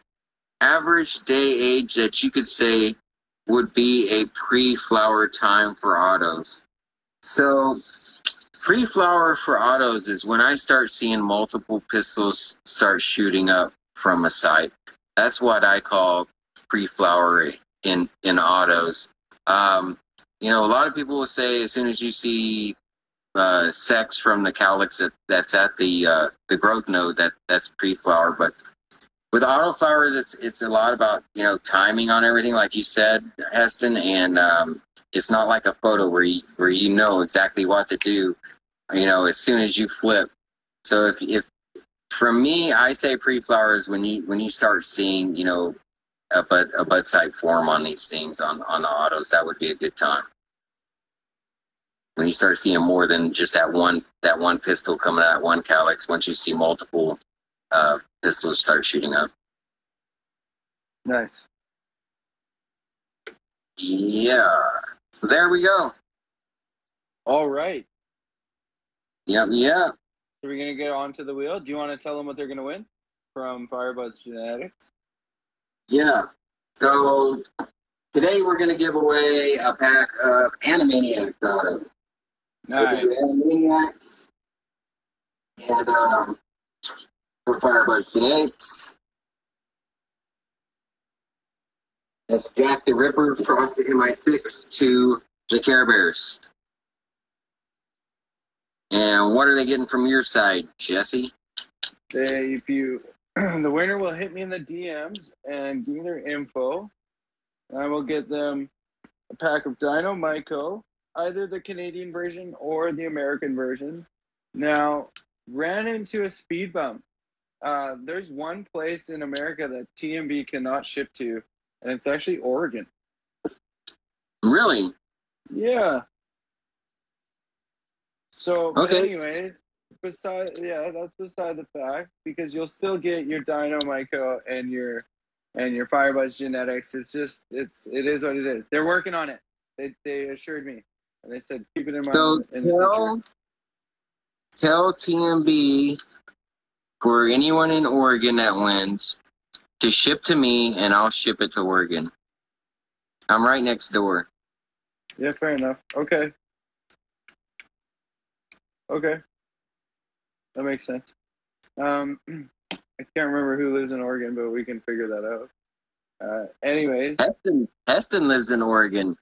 average day age that you could say would be a pre flower time for autos? So Pre flower for autos is when I start seeing multiple pistils start shooting up from a site. That's what I call pre flower in in autos. Um, you know, a lot of people will say as soon as you see uh, sex from the calyx that, that's at the uh, the growth node that that's pre flower, but with auto flowers, it's it's a lot about you know timing on everything, like you said, Heston, and um, it's not like a photo where you where you know exactly what to do, you know, as soon as you flip. So if if for me, I say pre-flowers when you when you start seeing you know a bud a bud site form on these things on on the autos, that would be a good time. When you start seeing more than just that one that one pistil coming out, one calyx, once you see multiple uh, pistils start shooting up. Nice. Yeah. So there we go. All right. Yep, yeah. So we're gonna get onto the wheel. Do you want to tell them what they're gonna win from Firebudz Genetics? Yeah. So today we're gonna give away a pack of Animaniacs auto. Nice. Animaniacs and um, for Firebudz Genetics. That's Jack the Ripper across the MI6 to the Care Bears. And what are they getting from your side, Jesse? They, if you, the winner will hit me in the DMs and give me their info. I will get them a pack of DynoMyco, either the Canadian version or the American version. Now, ran into a speed bump. Uh, there's one place in America that TNB cannot ship to, and it's actually Oregon. Really? Yeah. So, Okay. anyways, beside yeah, that's beside the fact because you'll still get your DynoMyco and your and your Firebudz genetics. It's just it's it is what it is. They're working on it. They they assured me, and they said keep it in mind. So in tell tell TNB for anyone in Oregon that wins to ship to me and I'll ship it to Oregon. I'm right next door. Yeah, fair enough. Okay. Okay. That makes sense. Um, I can't remember who lives in Oregon, but we can figure that out. Uh, anyways, Heston Heston lives in Oregon.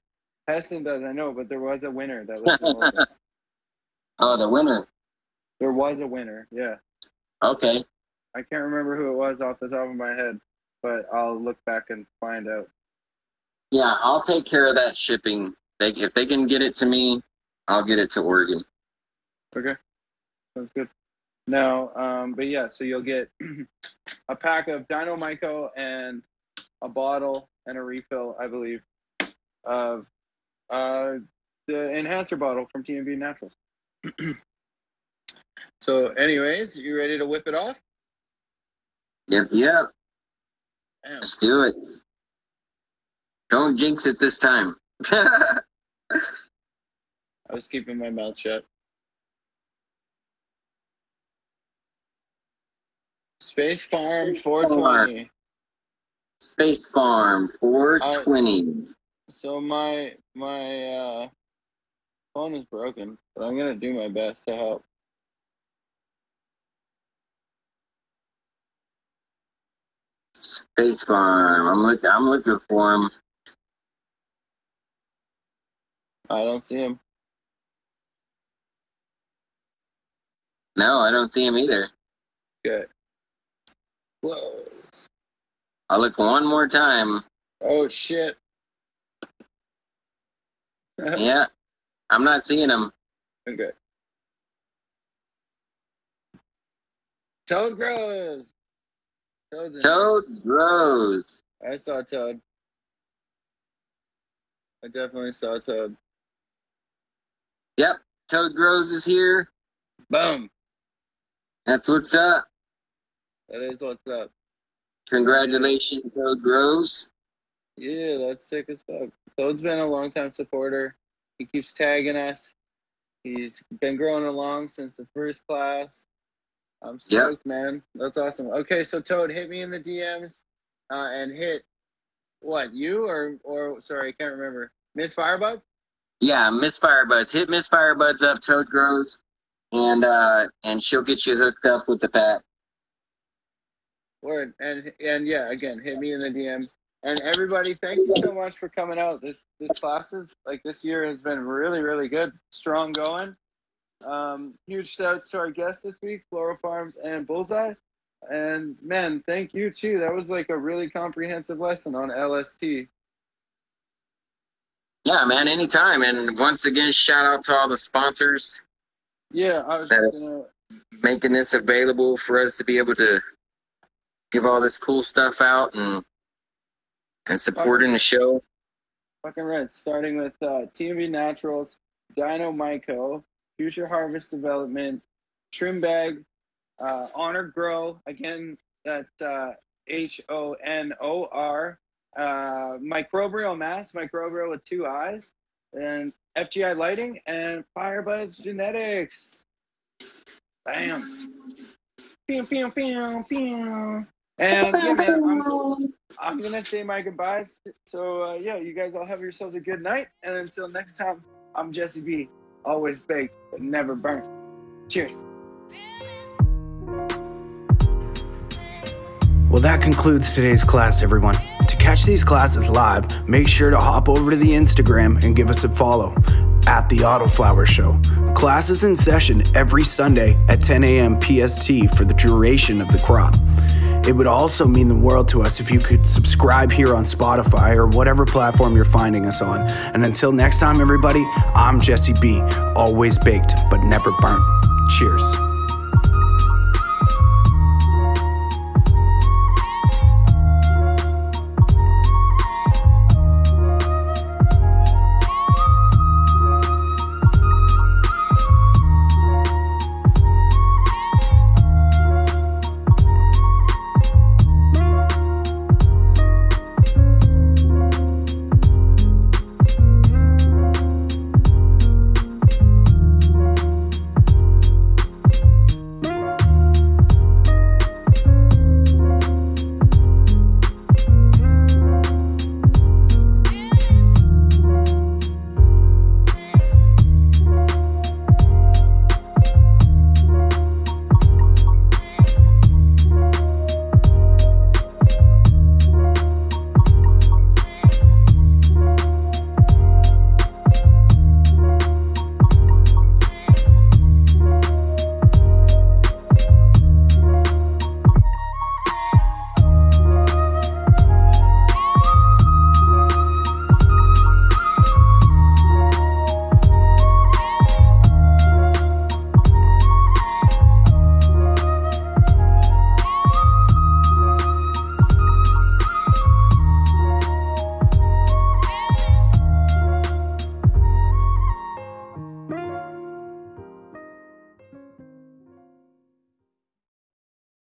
Heston does, I know, but there was a winner that lives in Oregon. Oh, the winner. There was a winner, yeah. Okay. I can't remember who it was off the top of my head, but I'll look back and find out. Yeah, I'll take care of that shipping. They, if they can get it to me, I'll get it to Oregon. Okay. Sounds good. No, um, but yeah, so you'll get a pack of DynoMyco and a bottle and a refill, I believe, of uh, the enhancer bottle from TNB Naturals. so, anyways, you ready to whip it off? Yep, yep. Damn. Let's do it. Don't jinx it this time. I was keeping my mouth shut. Space Farm 420. Space Farm 420. So my my uh, phone is broken, but I'm gonna do my best to help. Space Farm. I'm looking. I'm looking for him. I don't see him. No, I don't see him either. Good. Close. I'll look one more time. Oh shit. Yeah, I'm not seeing him. Okay. Toad grows. Toad's in Toad Grows. I saw Toad. I definitely saw Toad. Yep, Toad Grows is here. Boom. That's what's up. That is what's up. Congratulations, Toad Grows. Yeah, that's sick as fuck. Toad's been a long time supporter. He keeps tagging us. He's been growing along since the first class. I'm stoked, man. That's awesome. Okay, so Toad, hit me in the DMs uh, and hit what you or or sorry, I can't remember. Miss Firebudz. Yeah, Miss Firebudz. Hit Miss Firebudz up, Toad grows, and uh, and she'll get you hooked up with the pack. Word and and yeah, again, hit me in the DMs. And everybody, thank you so much for coming out. This this classes like this year has been really really good, strong going. Um, huge shouts to our guests this week, Floro Farms and Bullseye. And man, thank you too. That was like a really comprehensive lesson on LST. Yeah, man, anytime. And once again, shout out to all the sponsors Yeah, I was just gonna making this available for us to be able to give all this cool stuff out and and supporting the show. fucking right. Starting with uh, TNB Naturals, DynoMyco, Future Harvest Development, Trim Bag, uh, Honor Grow. Again, that's uh, H O N O R. Uh, Microbial Mass, Microbial with two eyes, and FGI Lighting and Firebudz Genetics. Bam. Pew, pew, pew, pew. And yeah, man, I'm, I'm gonna say my goodbyes. So uh, yeah, you guys all have yourselves a good night, and until next time, I'm Jesse B. Always baked, but never burnt. Cheers. Well, that concludes today's class, everyone. To catch these classes live, make sure to hop over to the Instagram and give us a follow at the Autoflower Show. Classes in session every Sunday at 10 a.m. PST for the duration of the crop. It would also mean the world to us if you could subscribe here on Spotify or whatever platform you're finding us on. And until next time, everybody, I'm Jesse B. Always baked, but never burnt. Cheers.